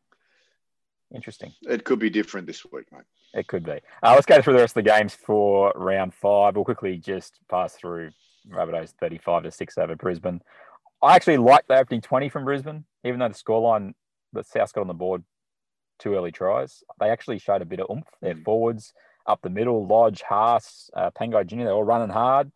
Speaker 5: Interesting.
Speaker 4: It could be different this week, mate.
Speaker 5: It could be. Uh, let's go through the rest of the games for round five. We'll quickly just pass through Rabbitohs 35 to 6 over Brisbane. I actually liked the opening 20 from Brisbane, even though the scoreline that South got on the board two early tries. They actually showed a bit of oomph. Their
Speaker 4: Mm.
Speaker 5: forwards up the middle, Lodge, Haas, uh, Pangai Jr., they're all running hard.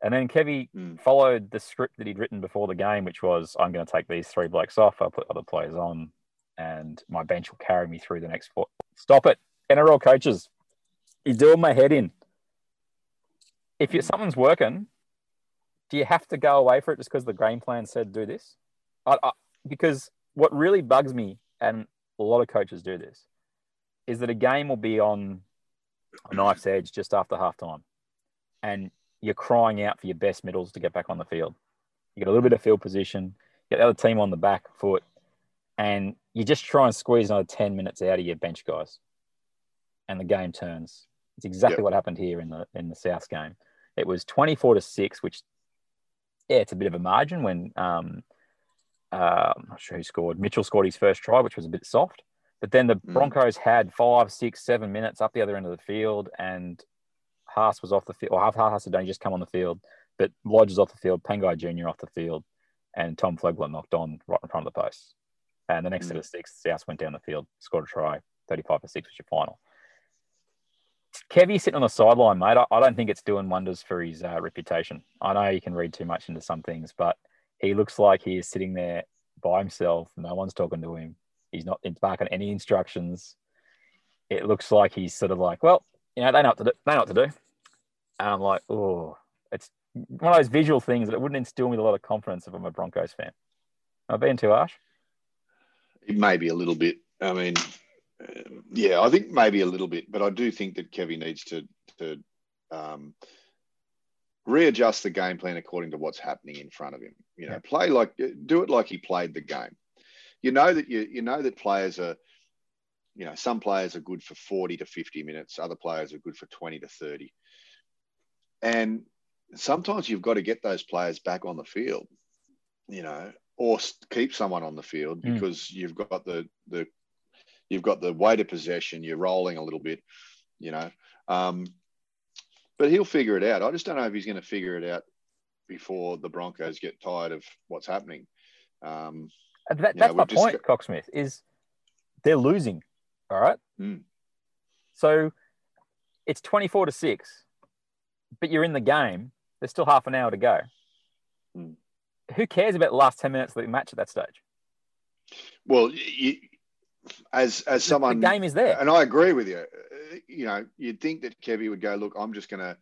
Speaker 5: And then Kevy
Speaker 4: Mm.
Speaker 5: followed the script that he'd written before the game, which was I'm going to take these three blokes off, I'll put other players on, and my bench will carry me through the next four. Stop it. NRL coaches, you're doing my head in. if you, something's working, do you have to go away for it just because the game plan said do this? I, I, because what really bugs me, and a lot of coaches do this, is that a game will be on a knife's edge just after halftime, and you're crying out for your best middles to get back on the field. You get a little bit of field position, get the other team on the back foot, and you just try and squeeze another 10 minutes out of your bench guys. And the game turns. It's exactly
Speaker 4: Yep.
Speaker 5: what happened here in the in the South game. It was 24 to 6, which yeah, it's a bit of a margin when um uh, I'm not sure who scored. Mitchell scored his first try, which was a bit soft. But then the
Speaker 4: Mm.
Speaker 5: Broncos had five, six, seven minutes up the other end of the field, and Haas was off the field. Or half Haas had only just come on the field, but Lodge was off the field, Pangai Jr. off the field, and Tom Flegler knocked on right in front of the post. And the next set of six, South went down the field, scored a try, 35 for six was your final. Kevy sitting on the sideline, mate. I, I don't think it's doing wonders for his uh, reputation. I know you can read too much into some things, but he looks like he is sitting there by himself. No one's talking to him. He's not barking any instructions. It looks like he's sort of like, well, you know, they know what to do. They know what to do. And I'm like, oh, it's one of those visual things that it wouldn't instill me with a lot of confidence if I'm a Broncos fan. Am I being too harsh?
Speaker 4: It may be a little bit. I mean, yeah, I think maybe a little bit, but I do think that Kevy needs to to um, readjust the game plan according to what's happening in front of him. You know, play like do it like he played the game. You know that you you know that players are, you know, some players are good for forty to fifty minutes, other players are good for twenty to thirty, and sometimes you've got to get those players back on the field. You know, or keep someone on the field
Speaker 5: Mm.
Speaker 4: because you've got the the you've got the weight of possession. You're rolling a little bit, you know. Um, but he'll figure it out. I just don't know if he's going to figure it out before the Broncos get tired of what's happening. Um,
Speaker 5: That, that's my
Speaker 4: we've just
Speaker 5: point, Cocksmith, is they're losing. All right.
Speaker 4: Mm.
Speaker 5: So it's 24 to 6, but you're in the game. There's still half an hour to go.
Speaker 4: Mm.
Speaker 5: Who cares about the last 10 minutes of the match at that stage?
Speaker 4: well, you, as as someone,
Speaker 5: the game is there.
Speaker 4: and I agree with you. You know, you'd think that Kevy would go, look, I'm just going to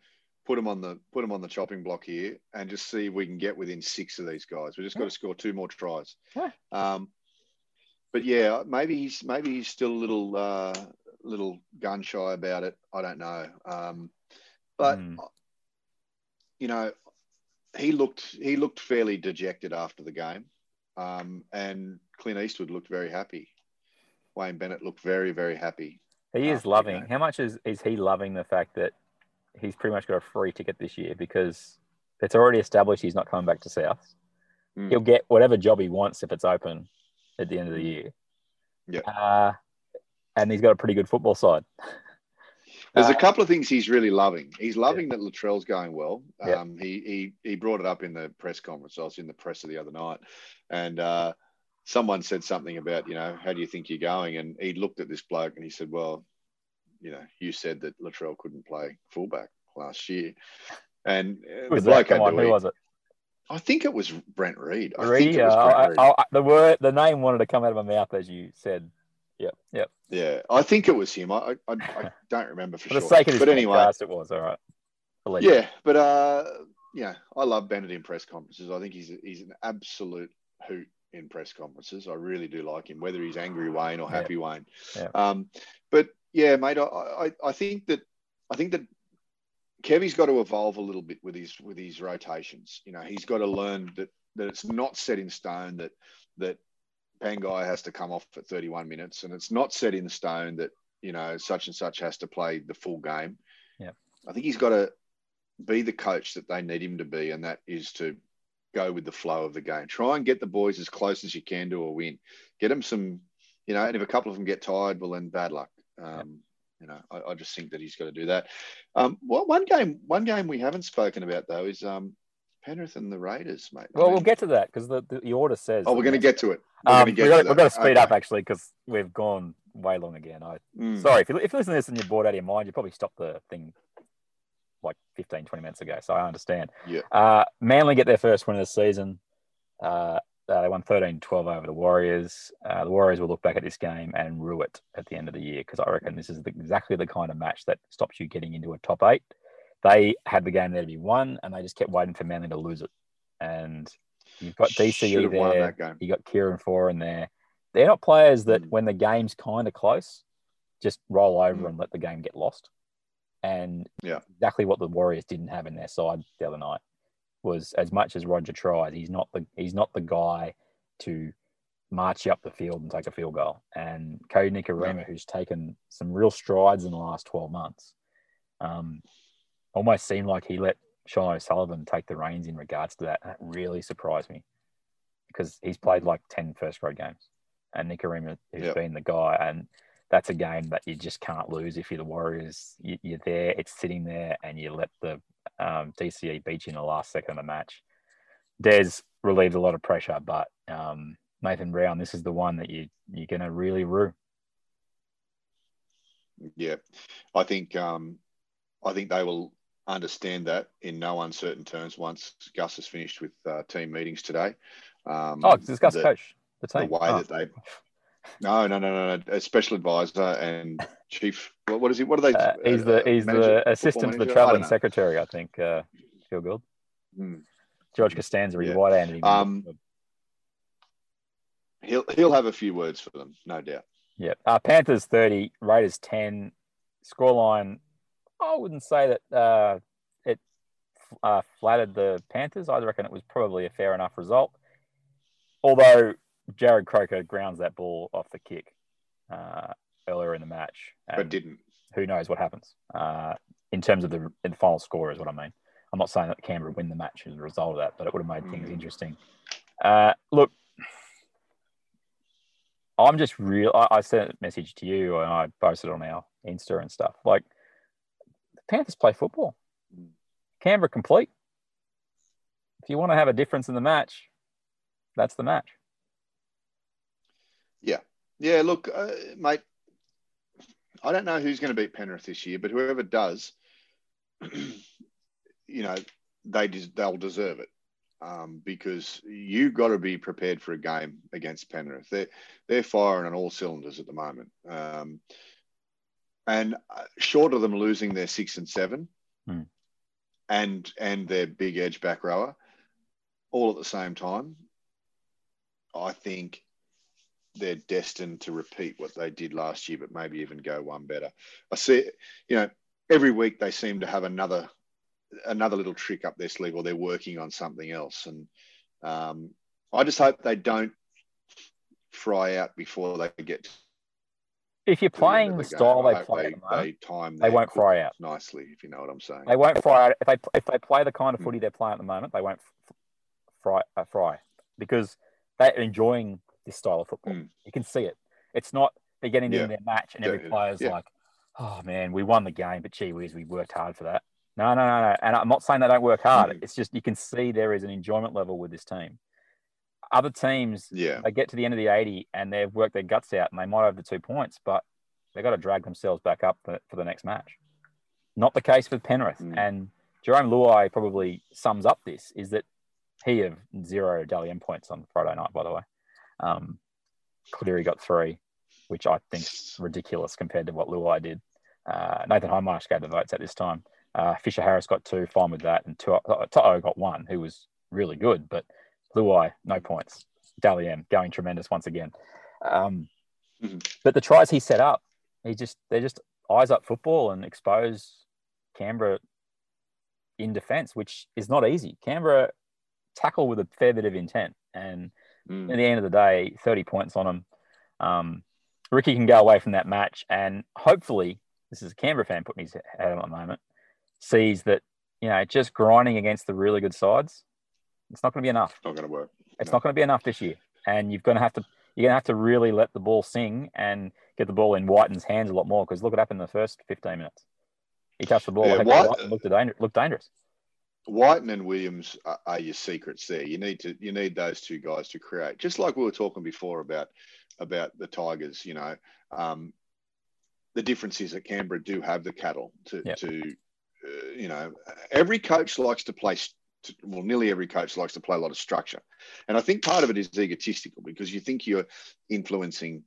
Speaker 4: put him on the put him on the chopping block here and just see if we can get within six of these guys. We just got to score two more tries.
Speaker 5: Yeah.
Speaker 4: Um, but yeah, maybe he's maybe he's still a little uh, little gun shy about it. I don't know. Um, but
Speaker 5: Mm.
Speaker 4: you know, he looked he looked fairly dejected after the game, um, and Clint Eastwood looked very happy. Wayne Bennett looked very very happy.
Speaker 5: He is loving. How much is, is he loving the fact that he's pretty much got a free ticket this year because it's already established he's not coming back to South.
Speaker 4: Mm.
Speaker 5: He'll get whatever job he wants if it's open at the end of the year.
Speaker 4: Yeah.
Speaker 5: Uh, and he's got a pretty good football side.
Speaker 4: There's
Speaker 5: Uh,
Speaker 4: a couple of things he's really loving. He's loving that Latrell's going well.
Speaker 5: Yeah.
Speaker 4: Um, he, he he brought it up in the press conference. I was in the presser the other night, and uh, someone said something about you know how do you think you're going? And he looked at this bloke and he said, well, you know, you said that Latrell couldn't play fullback last year, and uh,
Speaker 5: Who
Speaker 4: the bloke had
Speaker 5: on, who
Speaker 4: eat.
Speaker 5: was it?
Speaker 4: I think it was Brent Read. I
Speaker 5: Read?
Speaker 4: think it was
Speaker 5: Uh,
Speaker 4: Brent
Speaker 5: I-
Speaker 4: Read.
Speaker 5: I- I- the word, the name wanted to come out of my mouth as you said. Yep, yep.
Speaker 4: yeah, I think it was him. I I, I don't remember for
Speaker 5: For the
Speaker 4: sure.
Speaker 5: sake of this
Speaker 4: but anyway,
Speaker 5: podcast, it was all right. Believe.
Speaker 4: Yeah, but uh, yeah, I love Bennett in press conferences. I think he's he's an absolute hoot in press conferences. I really do like him, whether he's angry Wayne or
Speaker 5: Yeah.
Speaker 4: happy Wayne.
Speaker 5: Yeah.
Speaker 4: Um, but yeah, mate, I, I I think that I think that Kevy's got to evolve a little bit with his with his rotations. You know, he's got to learn that that it's not set in stone that that Pangai has to come off at 31 minutes, and it's not set in stone that you know such and such has to play the full game.
Speaker 5: Yeah.
Speaker 4: I think he's got to be the coach that they need him to be, and that is to go with the flow of the game. Try and get the boys as close as you can to a win. Get them some, you know, and if a couple of them get tired, well, then bad luck. Um, You know, I, I just think that he's got to do that. Um, well, one game, one game we haven't spoken about though is um, Penrith and the Raiders, mate. I
Speaker 5: Well, we'll get to that because the, the, the order says.
Speaker 4: Oh, we're going to get to it. We're
Speaker 5: Um, we've got
Speaker 4: to
Speaker 5: to,
Speaker 4: that.
Speaker 5: got to speed up actually because we've gone way long again. I
Speaker 4: Mm.
Speaker 5: sorry if you if you listen to this and you're bored out of your mind, you probably stop the thing like 15, 20 minutes ago. So I understand.
Speaker 4: Yeah.
Speaker 5: Uh, Manly get their first win of the season. Uh, uh, they won 13 12 over the Warriors. Uh, the Warriors will look back at this game and rue it at the end of the year because I reckon this is the, exactly the kind of match that stops you getting into a top eight. they had the game there to be won, and they just kept waiting for Manly to lose it. And you've got DCE there,
Speaker 4: that game.
Speaker 5: you got Kieran Foran there. They're not players that,
Speaker 4: Mm.
Speaker 5: when the game's kind of close, just roll over
Speaker 4: Mm.
Speaker 5: and let the game get lost. And
Speaker 4: Yeah.
Speaker 5: exactly what the Warriors didn't have in their side the other night was as much as Roger tries, he's not the he's not the guy to march you up the field and take a field goal. And Kodi Nikorima, who's taken some real strides in the last 12 months, um, almost seemed like he let Sean O'Sullivan take the reins in regards to that. That really surprised me because he's played like 10 first grade games. And Nicarima has
Speaker 4: Yep.
Speaker 5: been the guy. And that's a game that you just can't lose if you're the Warriors. You, you're there, it's sitting there, and you let the um, DCE beat you in the last second of the match. Des relieved a lot of pressure, but um, Nathan Brown, this is the one that you you're gonna really rue.
Speaker 4: Yeah, I think um, I think they will understand that in no uncertain terms once Gus has finished with uh, team meetings today. Um,
Speaker 5: Oh, discuss
Speaker 4: that-
Speaker 5: coach the
Speaker 4: the way
Speaker 5: Oh.
Speaker 4: that they. No, no, no, no, no. A special advisor and chief. What, what is he? What are they?
Speaker 5: Uh, he's the
Speaker 4: uh,
Speaker 5: he's
Speaker 4: manager-
Speaker 5: the assistant to the traveling secretary, I think. Uh, Phil Gould,
Speaker 4: Hmm.
Speaker 5: George Costanza,
Speaker 4: Yeah.
Speaker 5: white him.
Speaker 4: Um, He'll he'll have a few words for them, no doubt.
Speaker 5: yeah. Uh, Panthers thirty, Raiders ten. Scoreline. I wouldn't say that uh, it uh, flattered the Panthers. I reckon it was probably a fair enough result. Although Jarrod Croker grounds that ball off the kick uh, earlier in the match,
Speaker 4: But didn't.
Speaker 5: who knows what happens uh, in terms of the, in the final score is what I mean. I'm not saying that Canberra win the match as a result of that, but it would have made things
Speaker 4: Mm.
Speaker 5: interesting. Uh, look, I'm just real. I, I sent a message to you and I posted on our Insta and stuff. Like, the Panthers play football.
Speaker 4: Mm.
Speaker 5: Canberra complete. If you want to have a difference in the match, that's the match.
Speaker 4: Yeah, look, uh, mate. I don't know who's going to beat Penrith this year, but whoever does, you know, they des- they'll deserve it um, because you've got to be prepared for a game against Penrith. They're they're firing on all cylinders at the moment, um, and uh, short of them losing their six and seven,
Speaker 5: Hmm.
Speaker 4: and and their big edge back rower, all at the same time, I think they're destined to repeat what they did last year, but maybe even go one better. I see, you know, every week they seem to have another another little trick up their sleeve, or they're working on something else. And um, I just hope they don't fry out before they get.
Speaker 5: If you're playing
Speaker 4: of
Speaker 5: the style
Speaker 4: I
Speaker 5: they play
Speaker 4: they,
Speaker 5: the moment,
Speaker 4: they time.
Speaker 5: they won't fry out.
Speaker 4: nicely, if you know what I'm saying.
Speaker 5: They won't fry out if they if they play the kind of
Speaker 4: Mm.
Speaker 5: footy they're playing at the moment. They won't fry uh, fry because they're enjoying this style of football.
Speaker 4: Mm.
Speaker 5: You can see it. It's not they're getting
Speaker 4: Yeah.
Speaker 5: into their match and every
Speaker 4: Yeah.
Speaker 5: player's
Speaker 4: Yeah.
Speaker 5: like, "Oh man, we won the game, but gee whiz, we worked hard for that." No, no, no, no. And I'm not saying they don't work hard.
Speaker 4: Mhm.
Speaker 5: It's just you can see there is an enjoyment level with this team. Other teams,
Speaker 4: Yeah,
Speaker 5: they get to the end of the 80 and they've worked their guts out and they might have the two points, but they've got to drag themselves back up for, for the next match. Not the case with Penrith.
Speaker 4: Mm.
Speaker 5: And Jarome Luai probably sums up this is that he have zero Dally M points on Friday night, by the way. Um, Cleary got three, which I think is ridiculous compared to what Luai did. Uh, Nathan Hindmarsh gave the votes at this time. Uh, Fisher Harris got two, fine with that. And To'o To'o got one, who was really good, but Luai, no points. Dally M going tremendous once again. Um,
Speaker 4: Mhm.
Speaker 5: But the tries he set up, he just they're just eyes up football and expose Canberra in defence, which is not easy. Canberra tackle with a fair bit of intent, and
Speaker 4: Mm.
Speaker 5: at the end of the day, thirty points on them. Um, Ricky can go away from that match, and hopefully, this is a Canberra fan putting his head on at the moment, sees that you know just grinding against the really good sides, it's not going to be enough.
Speaker 4: It's not going to work.
Speaker 5: It's
Speaker 4: No.
Speaker 5: not going to be enough this year, and you're going to have to you're going to have to really let the ball sing and get the ball in Wighton's hands a lot more because look what happened in the first 15 minutes. He touched the ball,
Speaker 4: Yeah,
Speaker 5: a heck of
Speaker 4: White-
Speaker 5: looked, danger, looked dangerous.
Speaker 4: Wighton and Williams are, are your secrets there. You need to you need those two guys to create. Just like we were talking before about about the Tigers. You know, um, the difference is that Canberra do have the cattle to
Speaker 5: Yep.
Speaker 4: to uh, you know every coach likes to play. Well, nearly every coach likes to play a lot of structure, and I think part of it is egotistical because you think you're influencing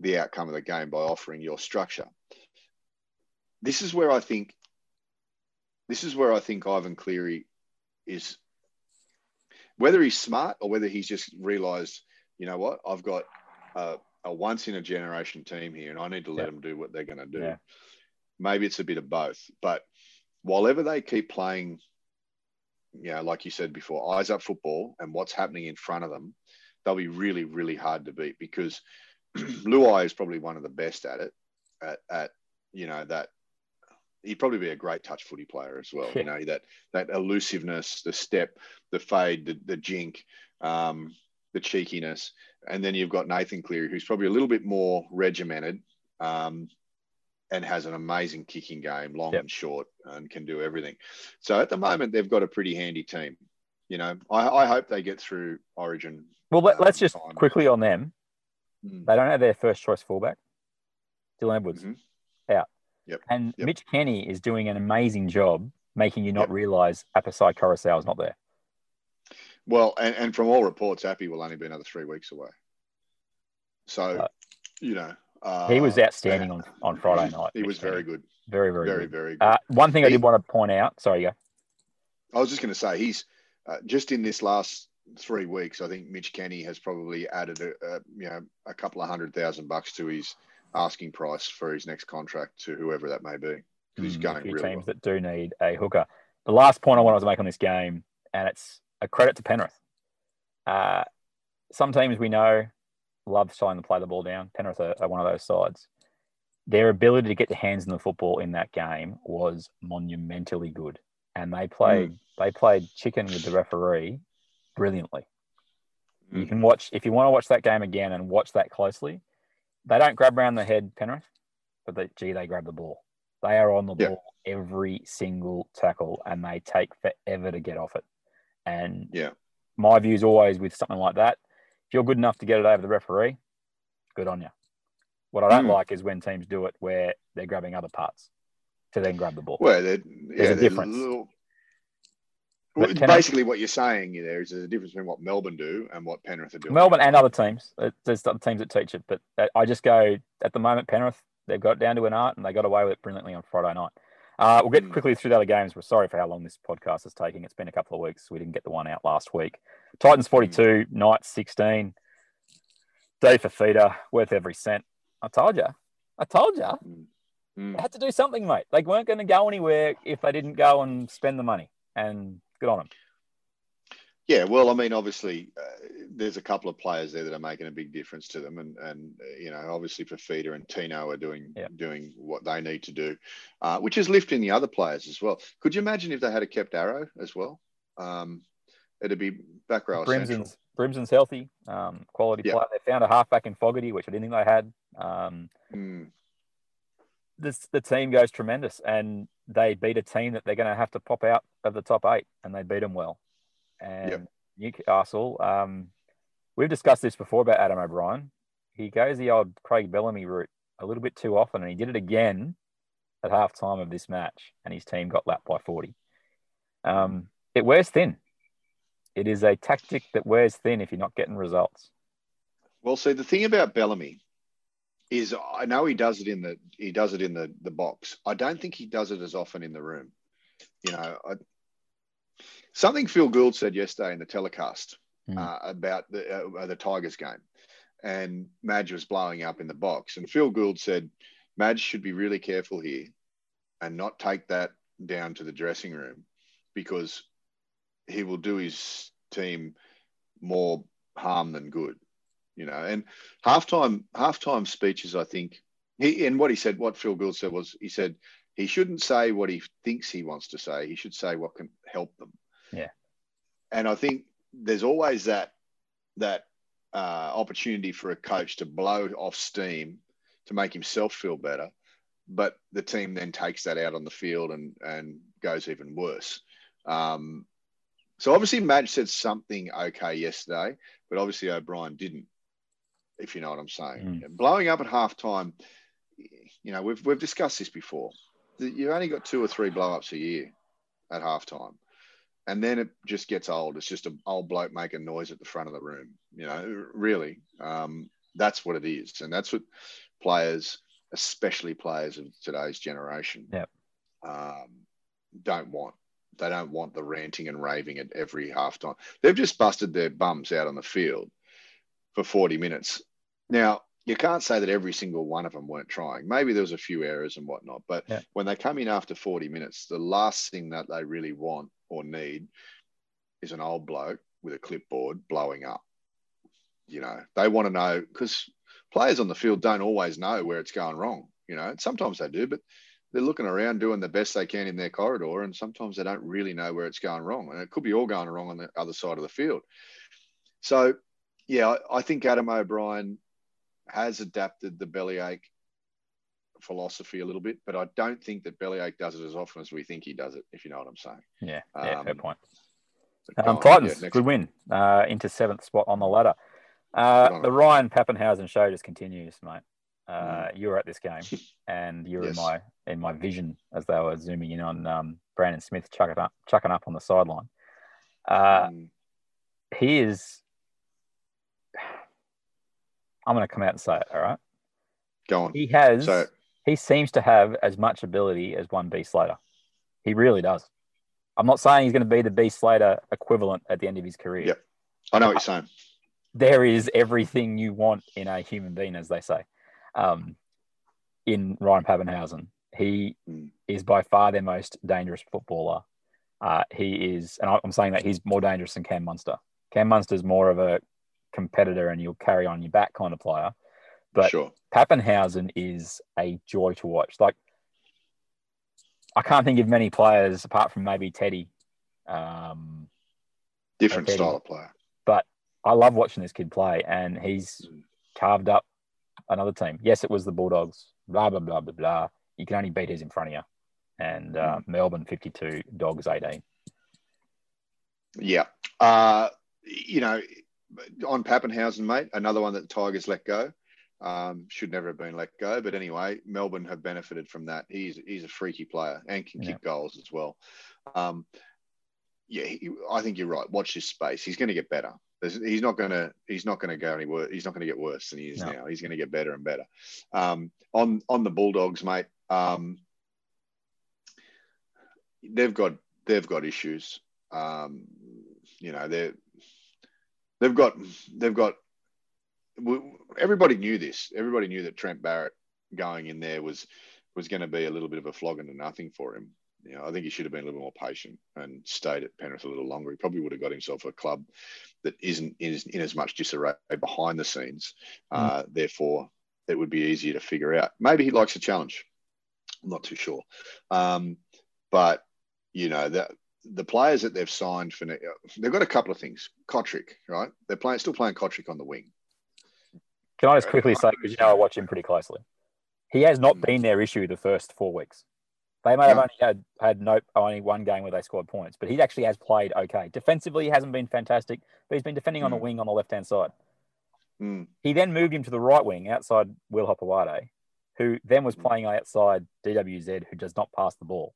Speaker 4: the outcome of the game by offering your structure. This is where I think this is where I think Ivan Cleary is, whether he's smart or whether he's just realised, you know what, I've got a, a once in a generation team here, and I need to let
Speaker 5: Yeah.
Speaker 4: them do what they're going to do.
Speaker 5: Yeah.
Speaker 4: Maybe it's a bit of both, but while ever they keep playing, you know, like you said before, eyes up football and what's happening in front of them, they'll be really, really hard to beat because Luai is probably one of the best at it. At, at you know that he'd probably be a great touch footy player as well. You know that that elusiveness, the step, the fade, the, the jink, um, the cheekiness, and then you've got Nathan Cleary, who's probably a little bit more regimented. Um, and has an amazing kicking game, long
Speaker 5: Yep.
Speaker 4: and short, and can do everything. So at the moment, they've got a pretty handy team. You know, I, I hope they get through Origin.
Speaker 5: Well, let, us
Speaker 4: um,
Speaker 5: just
Speaker 4: time.
Speaker 5: quickly on them.
Speaker 4: Mm.
Speaker 5: They don't have their first choice fullback, Dylan Edwards,
Speaker 4: Mhm.
Speaker 5: out.
Speaker 4: Yep.
Speaker 5: And
Speaker 4: Yep.
Speaker 5: Mitch Kenny is doing an amazing job making you not
Speaker 4: Yep.
Speaker 5: realise Apisai Koroisau is not there.
Speaker 4: Well, and, and from all reports, Appy will only be another three weeks away. So,
Speaker 5: Uh,
Speaker 4: you know, uh,
Speaker 5: he was outstanding
Speaker 4: yeah.
Speaker 5: on, on Friday night.
Speaker 4: He
Speaker 5: Mitch
Speaker 4: was very
Speaker 5: Kenny.
Speaker 4: good,
Speaker 5: very, very,
Speaker 4: very,
Speaker 5: good.
Speaker 4: very good.
Speaker 5: Uh, one thing I did want to point out. Sorry, yeah.
Speaker 4: I was just going to say he's uh, just in this last three weeks. I think Mitch Kenny has probably added a, a you know a couple of hundred thousand bucks to his asking price for his next contract to whoever that may be. 'Cause He's
Speaker 5: Mm,
Speaker 4: going
Speaker 5: few
Speaker 4: really
Speaker 5: teams
Speaker 4: well.
Speaker 5: that do need a hooker. The last point I wanted to make on this game, and it's a credit to Penrith. Uh, some teams we know love trying to play the ball down. Penrith are, are one of those sides. Their ability to get their hands in the football in that game was monumentally good, and they played they played chicken with the referee brilliantly. You
Speaker 4: Mm.
Speaker 5: can watch if you want to watch that game again and watch that closely. They don't grab around the head, Penrith, but they, gee, they grab the ball. They are on the
Speaker 4: Yeah.
Speaker 5: ball every single tackle, and they take forever to get off it. And
Speaker 4: Yeah.
Speaker 5: my view is always with something like that. If you're good enough to get it over the referee, good on you. What I don't
Speaker 4: Mm.
Speaker 5: like is when teams do it where they're grabbing other parts to then grab the ball.
Speaker 4: Well, they're, yeah,
Speaker 5: a
Speaker 4: they're
Speaker 5: difference.
Speaker 4: little- Well, basically, what you're saying there is there's a difference between what Melbourne do and what Penrith are doing.
Speaker 5: Melbourne and other teams. There's other teams that teach it, but uh, I just go at the moment. Penrith they've got it down to an art, and they got away with it brilliantly on Friday night. Uh, we'll get
Speaker 4: Mm.
Speaker 5: quickly through the other games. We're sorry for how long this podcast is taking. It's been a couple of weeks. We didn't get the one out last week. Titans 42, Knights 16. David Fifita, worth every cent. I told you. I told you.
Speaker 4: Mm.
Speaker 5: They had to do something, mate. They weren't going to go anywhere if they didn't go and spend the money. And good on them.
Speaker 4: Yeah, well, I mean, obviously, uh, there's a couple of players there that are making a big difference to them, and and uh, you know, obviously, Fifita and Tino are doing
Speaker 5: Yeah.
Speaker 4: doing what they need to do, uh, which is lifting the other players as well. Could you imagine if they had a kept Arrow as well? Um, it'd be back row.
Speaker 5: Brimson's, Brimson's healthy, um, quality
Speaker 4: Yeah.
Speaker 5: player. They found a halfback in Fogarty, which I didn't think they had. Um,
Speaker 4: Mm,
Speaker 5: this the team goes tremendous, and they beat a team that they're going to have to pop out of the top eight, and they beat them well. And Newcastle, um, we've discussed this before about Adam O'Brien. He goes the old Craig Bellamy route a little bit too often, and he did it again at half time of this match, and his team got lapped by 40. Um, it wears thin. It is a tactic that wears thin if you're not getting results.
Speaker 4: Well, see, the thing about Bellamy is I know he does it in the he does it in the the box. I don't think he does it as often in the room. You know, I, something Phil Gould said yesterday in the telecast
Speaker 5: Hmm.
Speaker 4: uh, about the uh, the Tigers game, and Madge was blowing up in the box, and Phil Gould said Madge should be really careful here, and not take that down to the dressing room, because he will do his team more harm than good you know. And halftime halftime speeches, I think he and what he said, what Phil Gould said was he said he shouldn't say what he thinks he wants to say. He should say what can help them.
Speaker 5: Yeah.
Speaker 4: And I think there's always that that uh, opportunity for a coach to blow off steam to make himself feel better, but the team then takes that out on the field and and goes even worse. Um, so obviously, Madge said something okay yesterday, but obviously O'Brien didn't if you know what I'm saying. Blowing up at halftime, you know, we've we've discussed this before. You've only got two or three blow ups a year at halftime. And then it just gets old. It's just an old bloke making noise at the front of the room. You know, really, um, that's what it is, and that's what players, especially players of today's generation,
Speaker 5: Yep.
Speaker 4: um, don't want. They don't want the ranting and raving at every halftime. They've just busted their bums out on the field for 40 minutes. Now, you can't say that every single one of them weren't trying. Maybe there was a few errors and whatnot, but
Speaker 5: Yeah.
Speaker 4: when they come in after 40 minutes, the last thing that they really want or need is an old bloke with a clipboard blowing up. You know, they want to know because players on the field don't always know where it's going wrong. You know, and sometimes they do, but they're looking around doing the best they can in their corridor, and sometimes they don't really know where it's going wrong, and it could be all going wrong on the other side of the field. So, yeah, I, I think Adam O'Brien has adapted the bellyache philosophy a little bit, but I don't think that bellyache does it as often as we think he does it. If you know what I'm saying.
Speaker 5: Yeah, yeah, fair
Speaker 4: Um,
Speaker 5: point.
Speaker 4: But go
Speaker 5: Um,
Speaker 4: on,
Speaker 5: Titans,
Speaker 4: yeah,
Speaker 5: good win uh, into seventh spot on the ladder. Uh, the. Ryan Papenhuyzen show just continues, mate. Uh, You were at this game, and you were in my in my vision as they were zooming in on um, Brandon Smith chucking up chucking up on the sideline. Uh,
Speaker 4: Mm,
Speaker 5: he is. I'm going to come out and say it. All right,
Speaker 4: go on.
Speaker 5: he has.
Speaker 4: So
Speaker 5: he seems to have as much ability as one B Slater. He really does. I'm not saying he's going to be the B Slater equivalent at the end of his career.
Speaker 4: Yep. I know what you're saying.
Speaker 5: there is everything you want in a human being, as they say. Um, in Ryan Papenhuyzen, he
Speaker 4: Mm.
Speaker 5: is by far their most dangerous footballer. Uh, he is, and I'm saying that he's more dangerous than Cam Munster. Cam Munster's more of a competitor and you'll carry on your back kind of player. But
Speaker 4: sure.
Speaker 5: Papenhuyzen is a joy to watch. Like, I can't think of many players apart from maybe Teddy. Um,
Speaker 4: Different
Speaker 5: Okay.
Speaker 4: style of player.
Speaker 5: but I love watching this kid play, and he's
Speaker 4: Mm.
Speaker 5: carved up another team. Yes, it was the Bulldogs. Blah blah blah blah blah. You can only beat who's in front of you. And uh,
Speaker 4: Mm.
Speaker 5: Melbourne fifty-two, Dogs eighteen.
Speaker 4: Yeah. Uh, you know, on Papenhuyzen, mate, another one that the Tigers let go. Um, should never have been let go. But anyway, Melbourne have benefited from that. He's he's a freaky player and can
Speaker 5: Yeah.
Speaker 4: kick goals as well. Um, yeah, he, I think you're right. Watch this space. He's going to get better. There's, he's not going to he's not going to go any worse. He's not going to get worse than he is
Speaker 5: No.
Speaker 4: now. He's going to get better and better. Um, on on the Bulldogs, mate. Um, they've got they've got issues. Um, you know they they've got they've got everybody knew this. Everybody knew that Trent Barrett going in there was was going to be a little bit of a flogging to nothing for him. You know, I think he should have been a little more patient and stayed at Penrith a little longer. He probably would have got himself a club that isn't in, as- in as much disarray behind the scenes. Uh, therefore, it would be easier to figure out. Maybe he likes a challenge. I'm not too sure. Um, but you know that the players that they've signed for they've got a couple of things. Cotric, right? They're playing still playing Cotric on the wing.
Speaker 5: Can I just quickly say, because you know I watch him pretty closely, he has not been their issue the first four weeks. They may have
Speaker 4: No.
Speaker 5: only had had no only one game where they scored points, but he actually has played okay. Defensively, he hasn't been fantastic, but he's been defending on the
Speaker 4: Mm.
Speaker 5: wing on the left hand side.
Speaker 4: Mm,
Speaker 5: He then moved him to the right wing outside Will Hopoate, who then was playing outside DWZ, who does not pass the ball.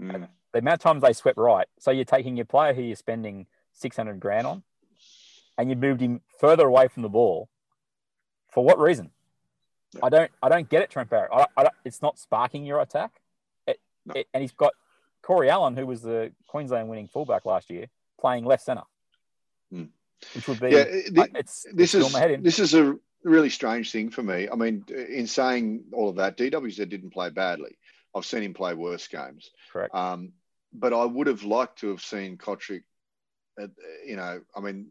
Speaker 4: mm.
Speaker 5: The amount of times they swept right, so you're taking your player who you're spending 600 grand on, and you moved him further away from the ball. For what reason? I don't. I don't get it, Trent Barrett. I, I it's not sparking your attack. It,
Speaker 4: No.
Speaker 5: it- and he's got Corey Allen, who was the Queensland winning fullback last year, playing left centre,
Speaker 4: Mm.
Speaker 5: which would be.
Speaker 4: Yeah, it-
Speaker 5: I- it's
Speaker 4: this
Speaker 5: it's
Speaker 4: is
Speaker 5: my head in.
Speaker 4: this is a really strange thing for me. I mean, in saying all of that, DWZ didn't play badly. I've seen him play worse games.
Speaker 5: correct.
Speaker 4: Um, but I would have liked to have seen Cotric. At, you know, I mean,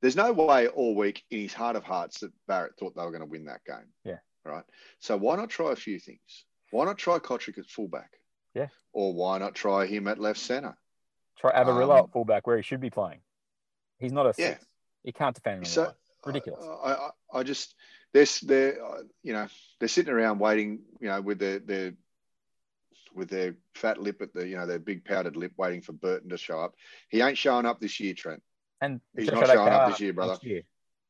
Speaker 4: there's no way all week in his heart of hearts that Barrett thought they were going to win that game.
Speaker 5: Yeah.
Speaker 4: Right. So why not try a few things? Why not try Cotric at fullback?
Speaker 5: Yeah.
Speaker 4: Or why not try him at left centre?
Speaker 5: Try Averillo
Speaker 4: um,
Speaker 5: at fullback where he should be playing. He's not a
Speaker 4: Yeah.
Speaker 5: six. He can't defend.
Speaker 4: So
Speaker 5: line. Ridiculous.
Speaker 4: I, I, I just they're they're uh, you know they're sitting around waiting you know with their their with their fat lip at the you know their big powdered lip waiting for Burton to show up. He ain't showing up this year, Trent.
Speaker 5: And
Speaker 4: He's not showing up this year, brother.
Speaker 5: year.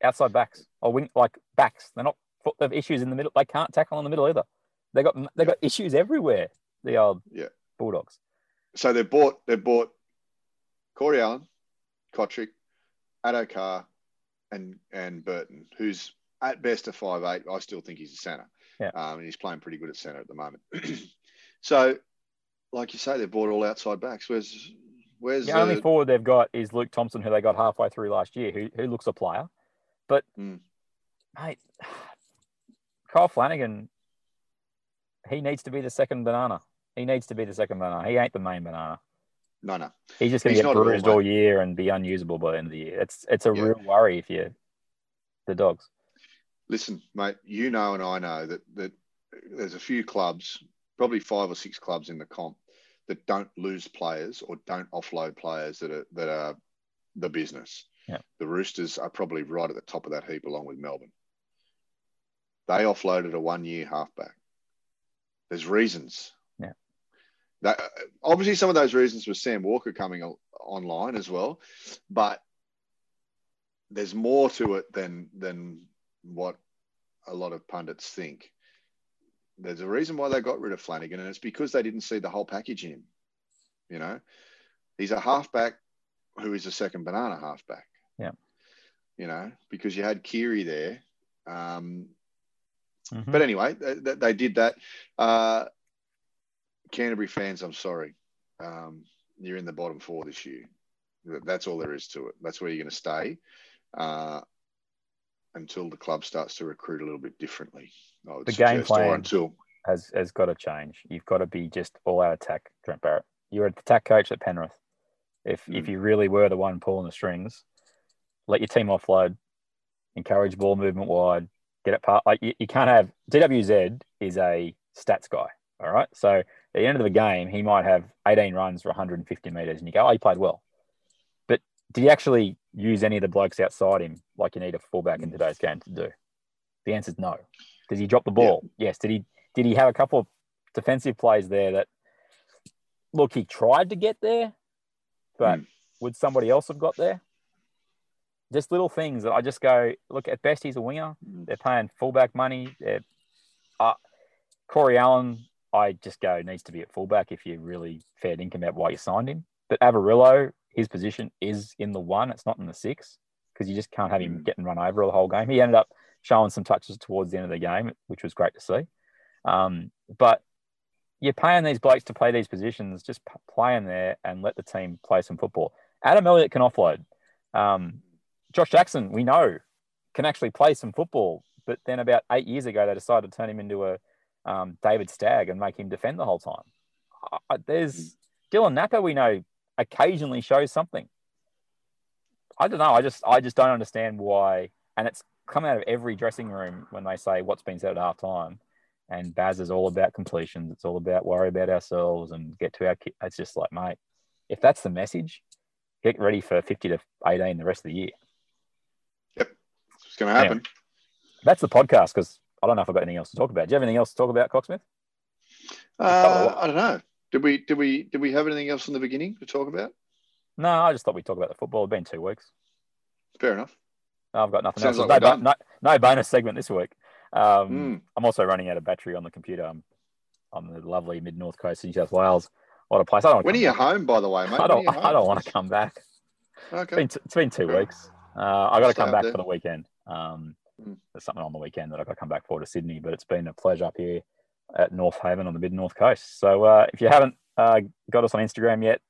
Speaker 5: Outside backs or wing like backs. They're not. They have issues in the middle. They can't tackle in the middle either. They got they got issues everywhere. The old
Speaker 4: Yeah.
Speaker 5: Bulldogs.
Speaker 4: So they bought they bought Corey Allen, Cotric, Addo-Carr, and and Burton, who's at best a five eight. I still think he's a centre.
Speaker 5: Yeah.
Speaker 4: Um, and he's playing pretty good at centre at the moment. so like you say, they've bought all outside backs. Where's where's
Speaker 5: The only forward they've got is Luke Thompson, who they got halfway through last year, who who looks a player. But
Speaker 4: Mm.
Speaker 5: mate, Kyle Flanagan, he needs to be the second banana. He needs to be the second banana. He ain't the main banana.
Speaker 4: no, no.
Speaker 5: He's just going to get
Speaker 4: at all,
Speaker 5: bruised all, year and be unusable by the end of the year. It's it's a
Speaker 4: Yeah.
Speaker 5: real worry if you the dogs.
Speaker 4: Listen, mate, you know and I know that that there's a few clubs, probably five or six clubs in the comp that don't lose players or don't offload players that are that are the business.
Speaker 5: Yeah.
Speaker 4: The Roosters are probably right at the top of that heap along with Melbourne. They offloaded a one year halfback. There's reasons.
Speaker 5: Yeah.
Speaker 4: That obviously some of those reasons was Sam Walker coming online as well, but there's more to it than than what a lot of pundits think. There's a reason why they got rid of Flanagan, and it's because they didn't see the whole package in him. You know, he's a halfback who is a second banana halfback.
Speaker 5: Yeah.
Speaker 4: You know, because you had Keary there. Um,
Speaker 5: Mhm.
Speaker 4: but anyway, they, they- they did that. Uh, Canterbury fans, I'm sorry. Um, you're in the bottom four this year. That's all there is to it. That's where you're going to stay uh, until the club starts to recruit a little bit differently.
Speaker 5: The game plan.
Speaker 4: until
Speaker 5: has has got to change. You've got to be just all out attack, Trent Barrett. You're an attack coach at Penrith. If if
Speaker 4: Mm.
Speaker 5: you really were the one pulling the strings, let your team offload, encourage ball movement wide, get it part. Like you, you can't have DWZ is a stats guy. All right, so at the end of the game, he might have 18 runs for 150 meters, and you go, oh, he played well. But did he actually use any of the blokes outside him like you need a fullback in today's game to do? The answer is no. Did he drop the ball? Yes. Did he did he have a couple of defensive plays there that look he tried to get there, but
Speaker 4: Mm.
Speaker 5: would somebody else have got there? Just little things that I just go, look, at best he's a winger.
Speaker 4: Mm.
Speaker 5: They're paying fullback money. They're, uh, Corey Allen, I just go, needs to be at fullback if you're really fair income about why you signed him. But Averillo, his position is in the one, it's not in the six, because you just can't have him
Speaker 4: Mm.
Speaker 5: getting run over the whole game. He ended up showing some touches towards the end of the game, which was great to see. Um, but you're paying these blokes to play these positions, just play in there and let the team play some football. Adam Elliott can offload. Um, Josh Jackson, we know, can actually play some football. But then about eight years ago, they decided to turn him into a um, David Stagg and make him defend the whole time. I- there's Dylan Napa, we know, occasionally shows something. I don't know. I just I just don't understand why. And it's come out of every dressing room when they say what's been said at half time. And Baz is all about completions. It's all about worry about ourselves and get to our kit. It's just like, mate, if that's the message, get ready for 50 to 18 the rest of the year.
Speaker 4: Yep, it's going to happen.
Speaker 5: That's the podcast because I don't know if I've got anything else to talk about. Do you have anything else to talk about, Cocksmith?
Speaker 4: Uh, I don't know. Did we did we did we have anything else in the beginning to talk about?
Speaker 5: No, I just thought we'd talk about the football. It's been two weeks.
Speaker 4: Fair enough.
Speaker 5: I've got nothing
Speaker 4: Sounds
Speaker 5: else.
Speaker 4: like
Speaker 5: no, no, no bonus segment this week. Um,
Speaker 4: Mm.
Speaker 5: I'm also running out of battery on the computer. I'm on the lovely mid north coast of New South Wales. What a place! I don't.
Speaker 4: When are you
Speaker 5: back.
Speaker 4: home, by the way, mate?
Speaker 5: I don't. I don't want to come back. It's
Speaker 4: Okay.
Speaker 5: been, t- it's been two
Speaker 4: Fair.
Speaker 5: weeks. Uh, I got to come back
Speaker 4: there.
Speaker 5: for the weekend. Um,
Speaker 4: Mm.
Speaker 5: There's something on the weekend that I got to come back for to Sydney, but it's been a pleasure up here at North Haven on the mid north coast. So uh, if you haven't uh, got us on Instagram yet,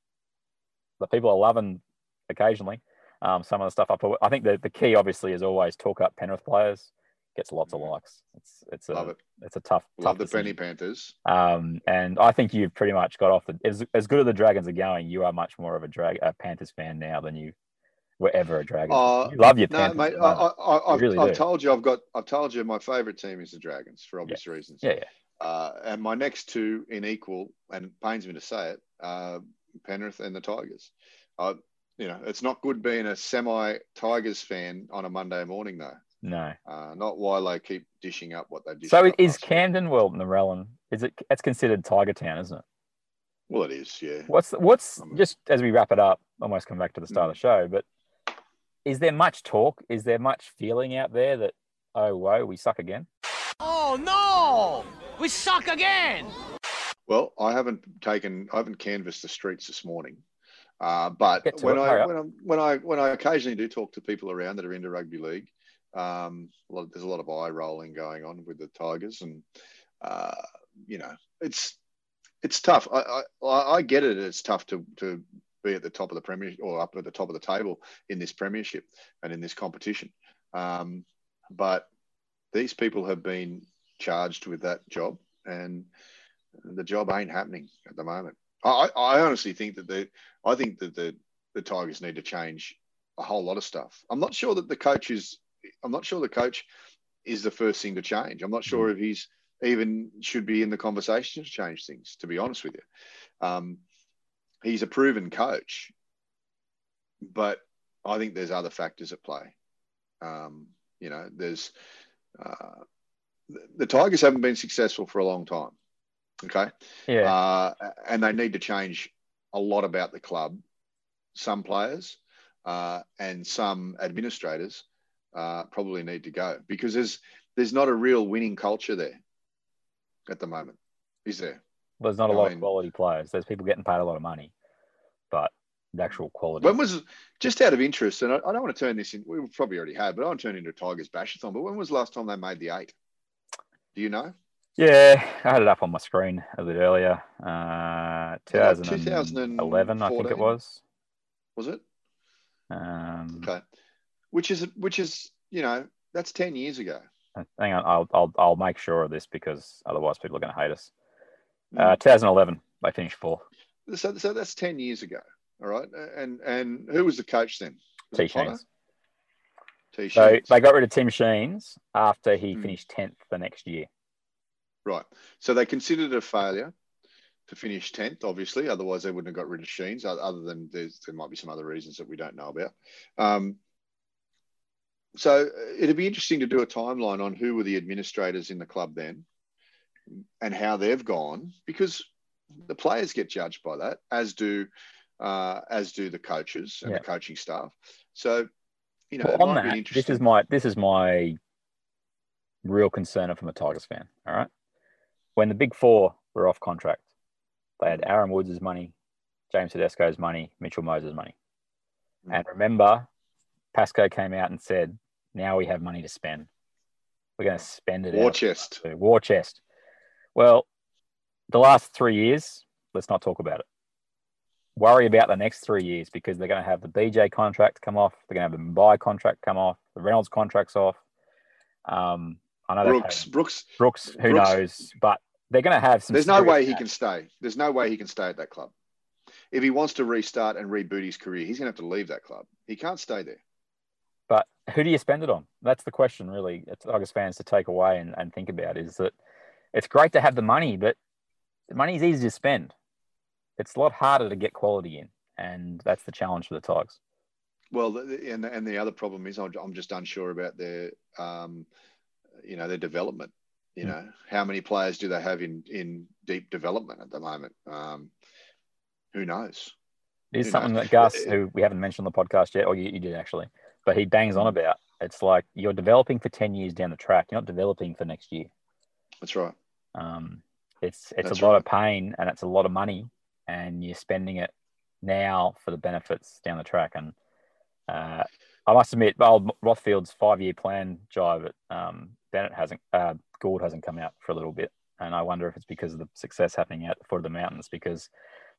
Speaker 5: the people are loving occasionally um, some of the stuff up. I think the, the key obviously is always talk up Penrith players. Gets lots of
Speaker 4: Mm.
Speaker 5: likes. It's it's a
Speaker 4: Love it.
Speaker 5: it's a tough
Speaker 4: Love
Speaker 5: tough
Speaker 4: the Penny. Panthers.
Speaker 5: Um, and I think you've pretty much got off the as, as good as the Dragons are going. You are much more of a drag a Panthers fan now than you were ever a Dragon.
Speaker 4: Uh,
Speaker 5: you love your
Speaker 4: No,
Speaker 5: Panthers.
Speaker 4: mate.
Speaker 5: at
Speaker 4: I,
Speaker 5: the moment.
Speaker 4: I, I, I've,
Speaker 5: really
Speaker 4: told you I've got. I've told you my favourite team is the Dragons for obvious reasons.
Speaker 5: yeah, yeah.
Speaker 4: Uh, and my next two in equal, and it pains me to say it, uh, Penrith and the Tigers. Uh, you know, it's not good being a semi Tigers fan on a Monday morning, though.
Speaker 5: No.
Speaker 4: Uh, not while they keep dishing up what they dish.
Speaker 5: So is
Speaker 4: last week.
Speaker 5: Camden well Narellan? Is it? It's considered Tiger Town, isn't it?
Speaker 4: Well, it is, yeah.
Speaker 5: What's what's
Speaker 4: Um,
Speaker 5: just as we wrap it up? Almost come back to the start of the show, but is there much talk? Is there much feeling out there that oh whoa we suck again?
Speaker 1: Oh no! We suck again!
Speaker 4: Well, I haven't taken, I haven't canvassed the streets this morning, uh, but when
Speaker 5: it,
Speaker 4: I when I when I when I occasionally do talk to people around that are into rugby league, um, a lot, there's a lot of eye rolling going on with the Tigers, and uh, you know, it's it's tough. I, I I get it. It's tough to to be at the top of the premier or up at the top of the table in this premiership and in this competition. Um, but these people have been charged with that job, and the job ain't happening at the moment. I, I honestly think that the I think that the the Tigers need to change a whole lot of stuff. I'm not sure that the coach is. I'm not sure the coach is the first thing to change. I'm not sure if he's even should be in the conversation to change things. To be honest with you, um, he's a proven coach, but I think there's other factors at play. Um, you know, there's uh, the Tigers haven't been successful for a long time. Okay.
Speaker 5: Yeah.
Speaker 4: Uh, and they need to change a lot about the club. Some players uh, and some administrators uh, probably need to go because there's there's not a real winning culture there at the moment, is there?
Speaker 5: Well, There's not a
Speaker 4: I
Speaker 5: lot
Speaker 4: mean-
Speaker 5: of quality players. There's people getting paid a lot of money, but the actual quality.
Speaker 4: When was just out of interest, and I, I don't want to turn this in. We probably already had, but I want to turn into a Tigers bashathon. But when was the last time they made the eight? Do you know?
Speaker 5: yeah, I had it up on my screen a bit earlier. Uh, 2011, I think it was.
Speaker 4: Was it?
Speaker 5: Um,
Speaker 4: Okay. Which is which is you know that's ten years ago.
Speaker 5: Hang on, I'll, I'll I'll make sure of this because otherwise people are going to hate us.
Speaker 4: Hmm.
Speaker 5: Uh, 2011, they finished fourth.
Speaker 4: So, so that's ten years ago. All right. And and who was the coach then? Was
Speaker 5: T
Speaker 4: it
Speaker 5: So they got rid of Tim Sheens after he
Speaker 4: Hmm.
Speaker 5: finished 10th the next year.
Speaker 4: Right. So they considered it a failure to finish 10th, obviously. Otherwise, they wouldn't have got rid of Sheens, other than there's, there might be some other reasons that we don't know about. Um, so it'd be interesting to do a timeline on who were the administrators in the club then and how they've gone, because the players get judged by that, as do uh, as do the coaches and
Speaker 5: Yeah.
Speaker 4: the coaching staff. So, you know,
Speaker 5: Well, on that, this is my this is my real concern from a Tigers fan. All right, when the big four were off contract, they had Aaron Woods' money, James Tedesco's money, Mitchell Moses' money,
Speaker 4: Mm.
Speaker 5: and remember, Pascoe came out and said, "Now we have money to spend. We're going to spend it
Speaker 4: War chest.
Speaker 5: War chest. Well, the last three years, let's not talk about it. Worry about the next three years because they're going to have the BJ contract come off. They're going to have the Mbye contract come off. The Reynolds contract's off. Um, I know
Speaker 4: Brooks. Brooks.
Speaker 5: Brooks, who
Speaker 4: Brooks-
Speaker 5: knows? But they're going to have some.
Speaker 4: There's no way he
Speaker 5: cash.
Speaker 4: can stay. There's no way he can stay at that club. If he wants to restart and reboot his career, he's going to have to leave that club. He can't stay there.
Speaker 5: But who do you spend it on? That's the question, really, it's Tigers fans to take away and, and think about is that it's great to have the money, but the money is easy to spend. It's a lot harder to get quality in, and that's the challenge for the Tigers.
Speaker 4: Well, and and the other problem is I'm, just unsure about their, um, you know, their development. You
Speaker 5: Hmm.
Speaker 4: know, how many players do they have in in deep development at the moment? Um, who knows?
Speaker 5: It is
Speaker 4: Who
Speaker 5: something
Speaker 4: knows?
Speaker 5: that Gus,
Speaker 4: Uh,
Speaker 5: who we haven't mentioned on the podcast yet, or you, you did actually, but he bangs on about. It's like you're developing for 10 years down the track. You're not developing for next year.
Speaker 4: That's right.
Speaker 5: Um, it's it's
Speaker 4: That's
Speaker 5: a lot
Speaker 4: right.
Speaker 5: of pain and it's a lot of money, and you're spending it now for the benefits down the track. And uh, I must admit, well, Rothfield's five year plan jive at um, Bennett hasn't, uh, Gould hasn't come out for a little bit, and I wonder if it's because of the success happening out at the foot of the mountains because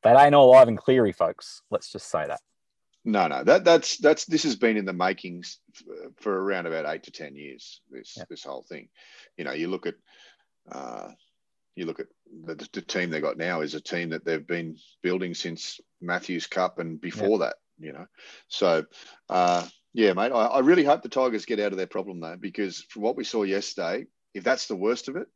Speaker 5: that ain't all Ivan Cleary, folks. Let's just say that.
Speaker 4: No, no, that that's that's this has been in the makings for around about eight to ten years. This
Speaker 5: Yeah.
Speaker 4: this whole thing, you know, you look at uh, you look at the, the team they got now is a team that they've been building since Matthews Cup and before that, you know. So, uh, yeah, mate, I, I really hope the Tigers get out of their problem though, because from what we saw yesterday, if that's the worst of it,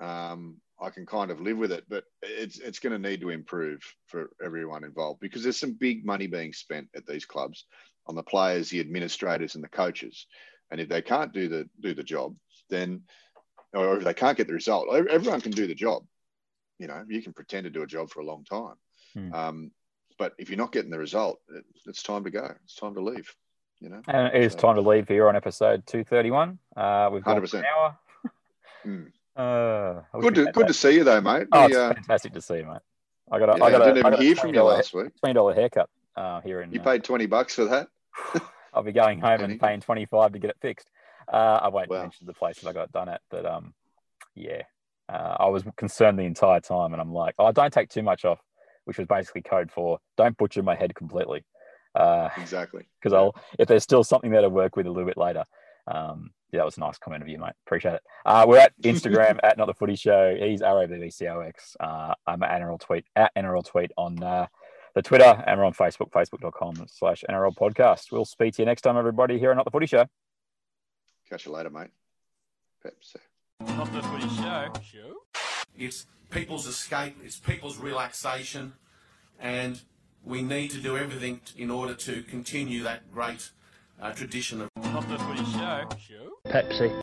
Speaker 4: um, I can kind of live with it, but it's it's going to need to improve for everyone involved because there's some big money being spent at these clubs on the players, the administrators, and the coaches. And if they can't do the do the job, then or if they can't get the result, everyone can do the job. You know, you can pretend to do a job for a long time,
Speaker 5: Hmm.
Speaker 4: um, but if you're not getting the result, it, it's time to go. It's time to leave. You know,
Speaker 5: And it is
Speaker 4: So-
Speaker 5: time to leave here on episode 231. Uh, we've got
Speaker 4: 100%.
Speaker 5: an hour.
Speaker 4: Mm.
Speaker 5: Uh,
Speaker 4: good to good
Speaker 5: that.
Speaker 4: to see you though, mate.
Speaker 5: Oh, it's
Speaker 4: uh,
Speaker 5: fantastic to see you, mate. I got a,
Speaker 4: yeah,
Speaker 5: I got a,
Speaker 4: didn't
Speaker 5: I
Speaker 4: even
Speaker 5: got
Speaker 4: hear from you last week.
Speaker 5: twenty dollar haircut uh, here in.
Speaker 4: You
Speaker 5: uh,
Speaker 4: paid twenty bucks for that.
Speaker 5: I'll be going home and paying twenty five to get it fixed. Uh, I won't
Speaker 4: Wow.
Speaker 5: mention the place places I got done at, but um, yeah, Uh, I was concerned the entire time, and I'm like, oh, don't take too much off, which was basically code for don't butcher my head completely. Uh,
Speaker 4: exactly.
Speaker 5: Because I'll if there's still something there to work with a little bit later. Um, yeah, that was a nice comment of you, mate. Appreciate it. Uh, we're at Instagram at Not the Footy Show. He's ROBBCOX. Uh, I'm at NRL Tweet at NRL Tweet on uh, the Twitter, and we're on Facebook, facebook.com slash NRL Podcast. We'll speak to you next time, everybody, here on Not the Footy Show.
Speaker 4: Catch you later, mate. Pepsi.
Speaker 1: Not the footy show.
Speaker 6: Show? It's people's escape, it's people's relaxation, and we need to do everything in order to continue that great uh, tradition of.
Speaker 1: Not the footy show.
Speaker 6: Show?
Speaker 2: Pepsi.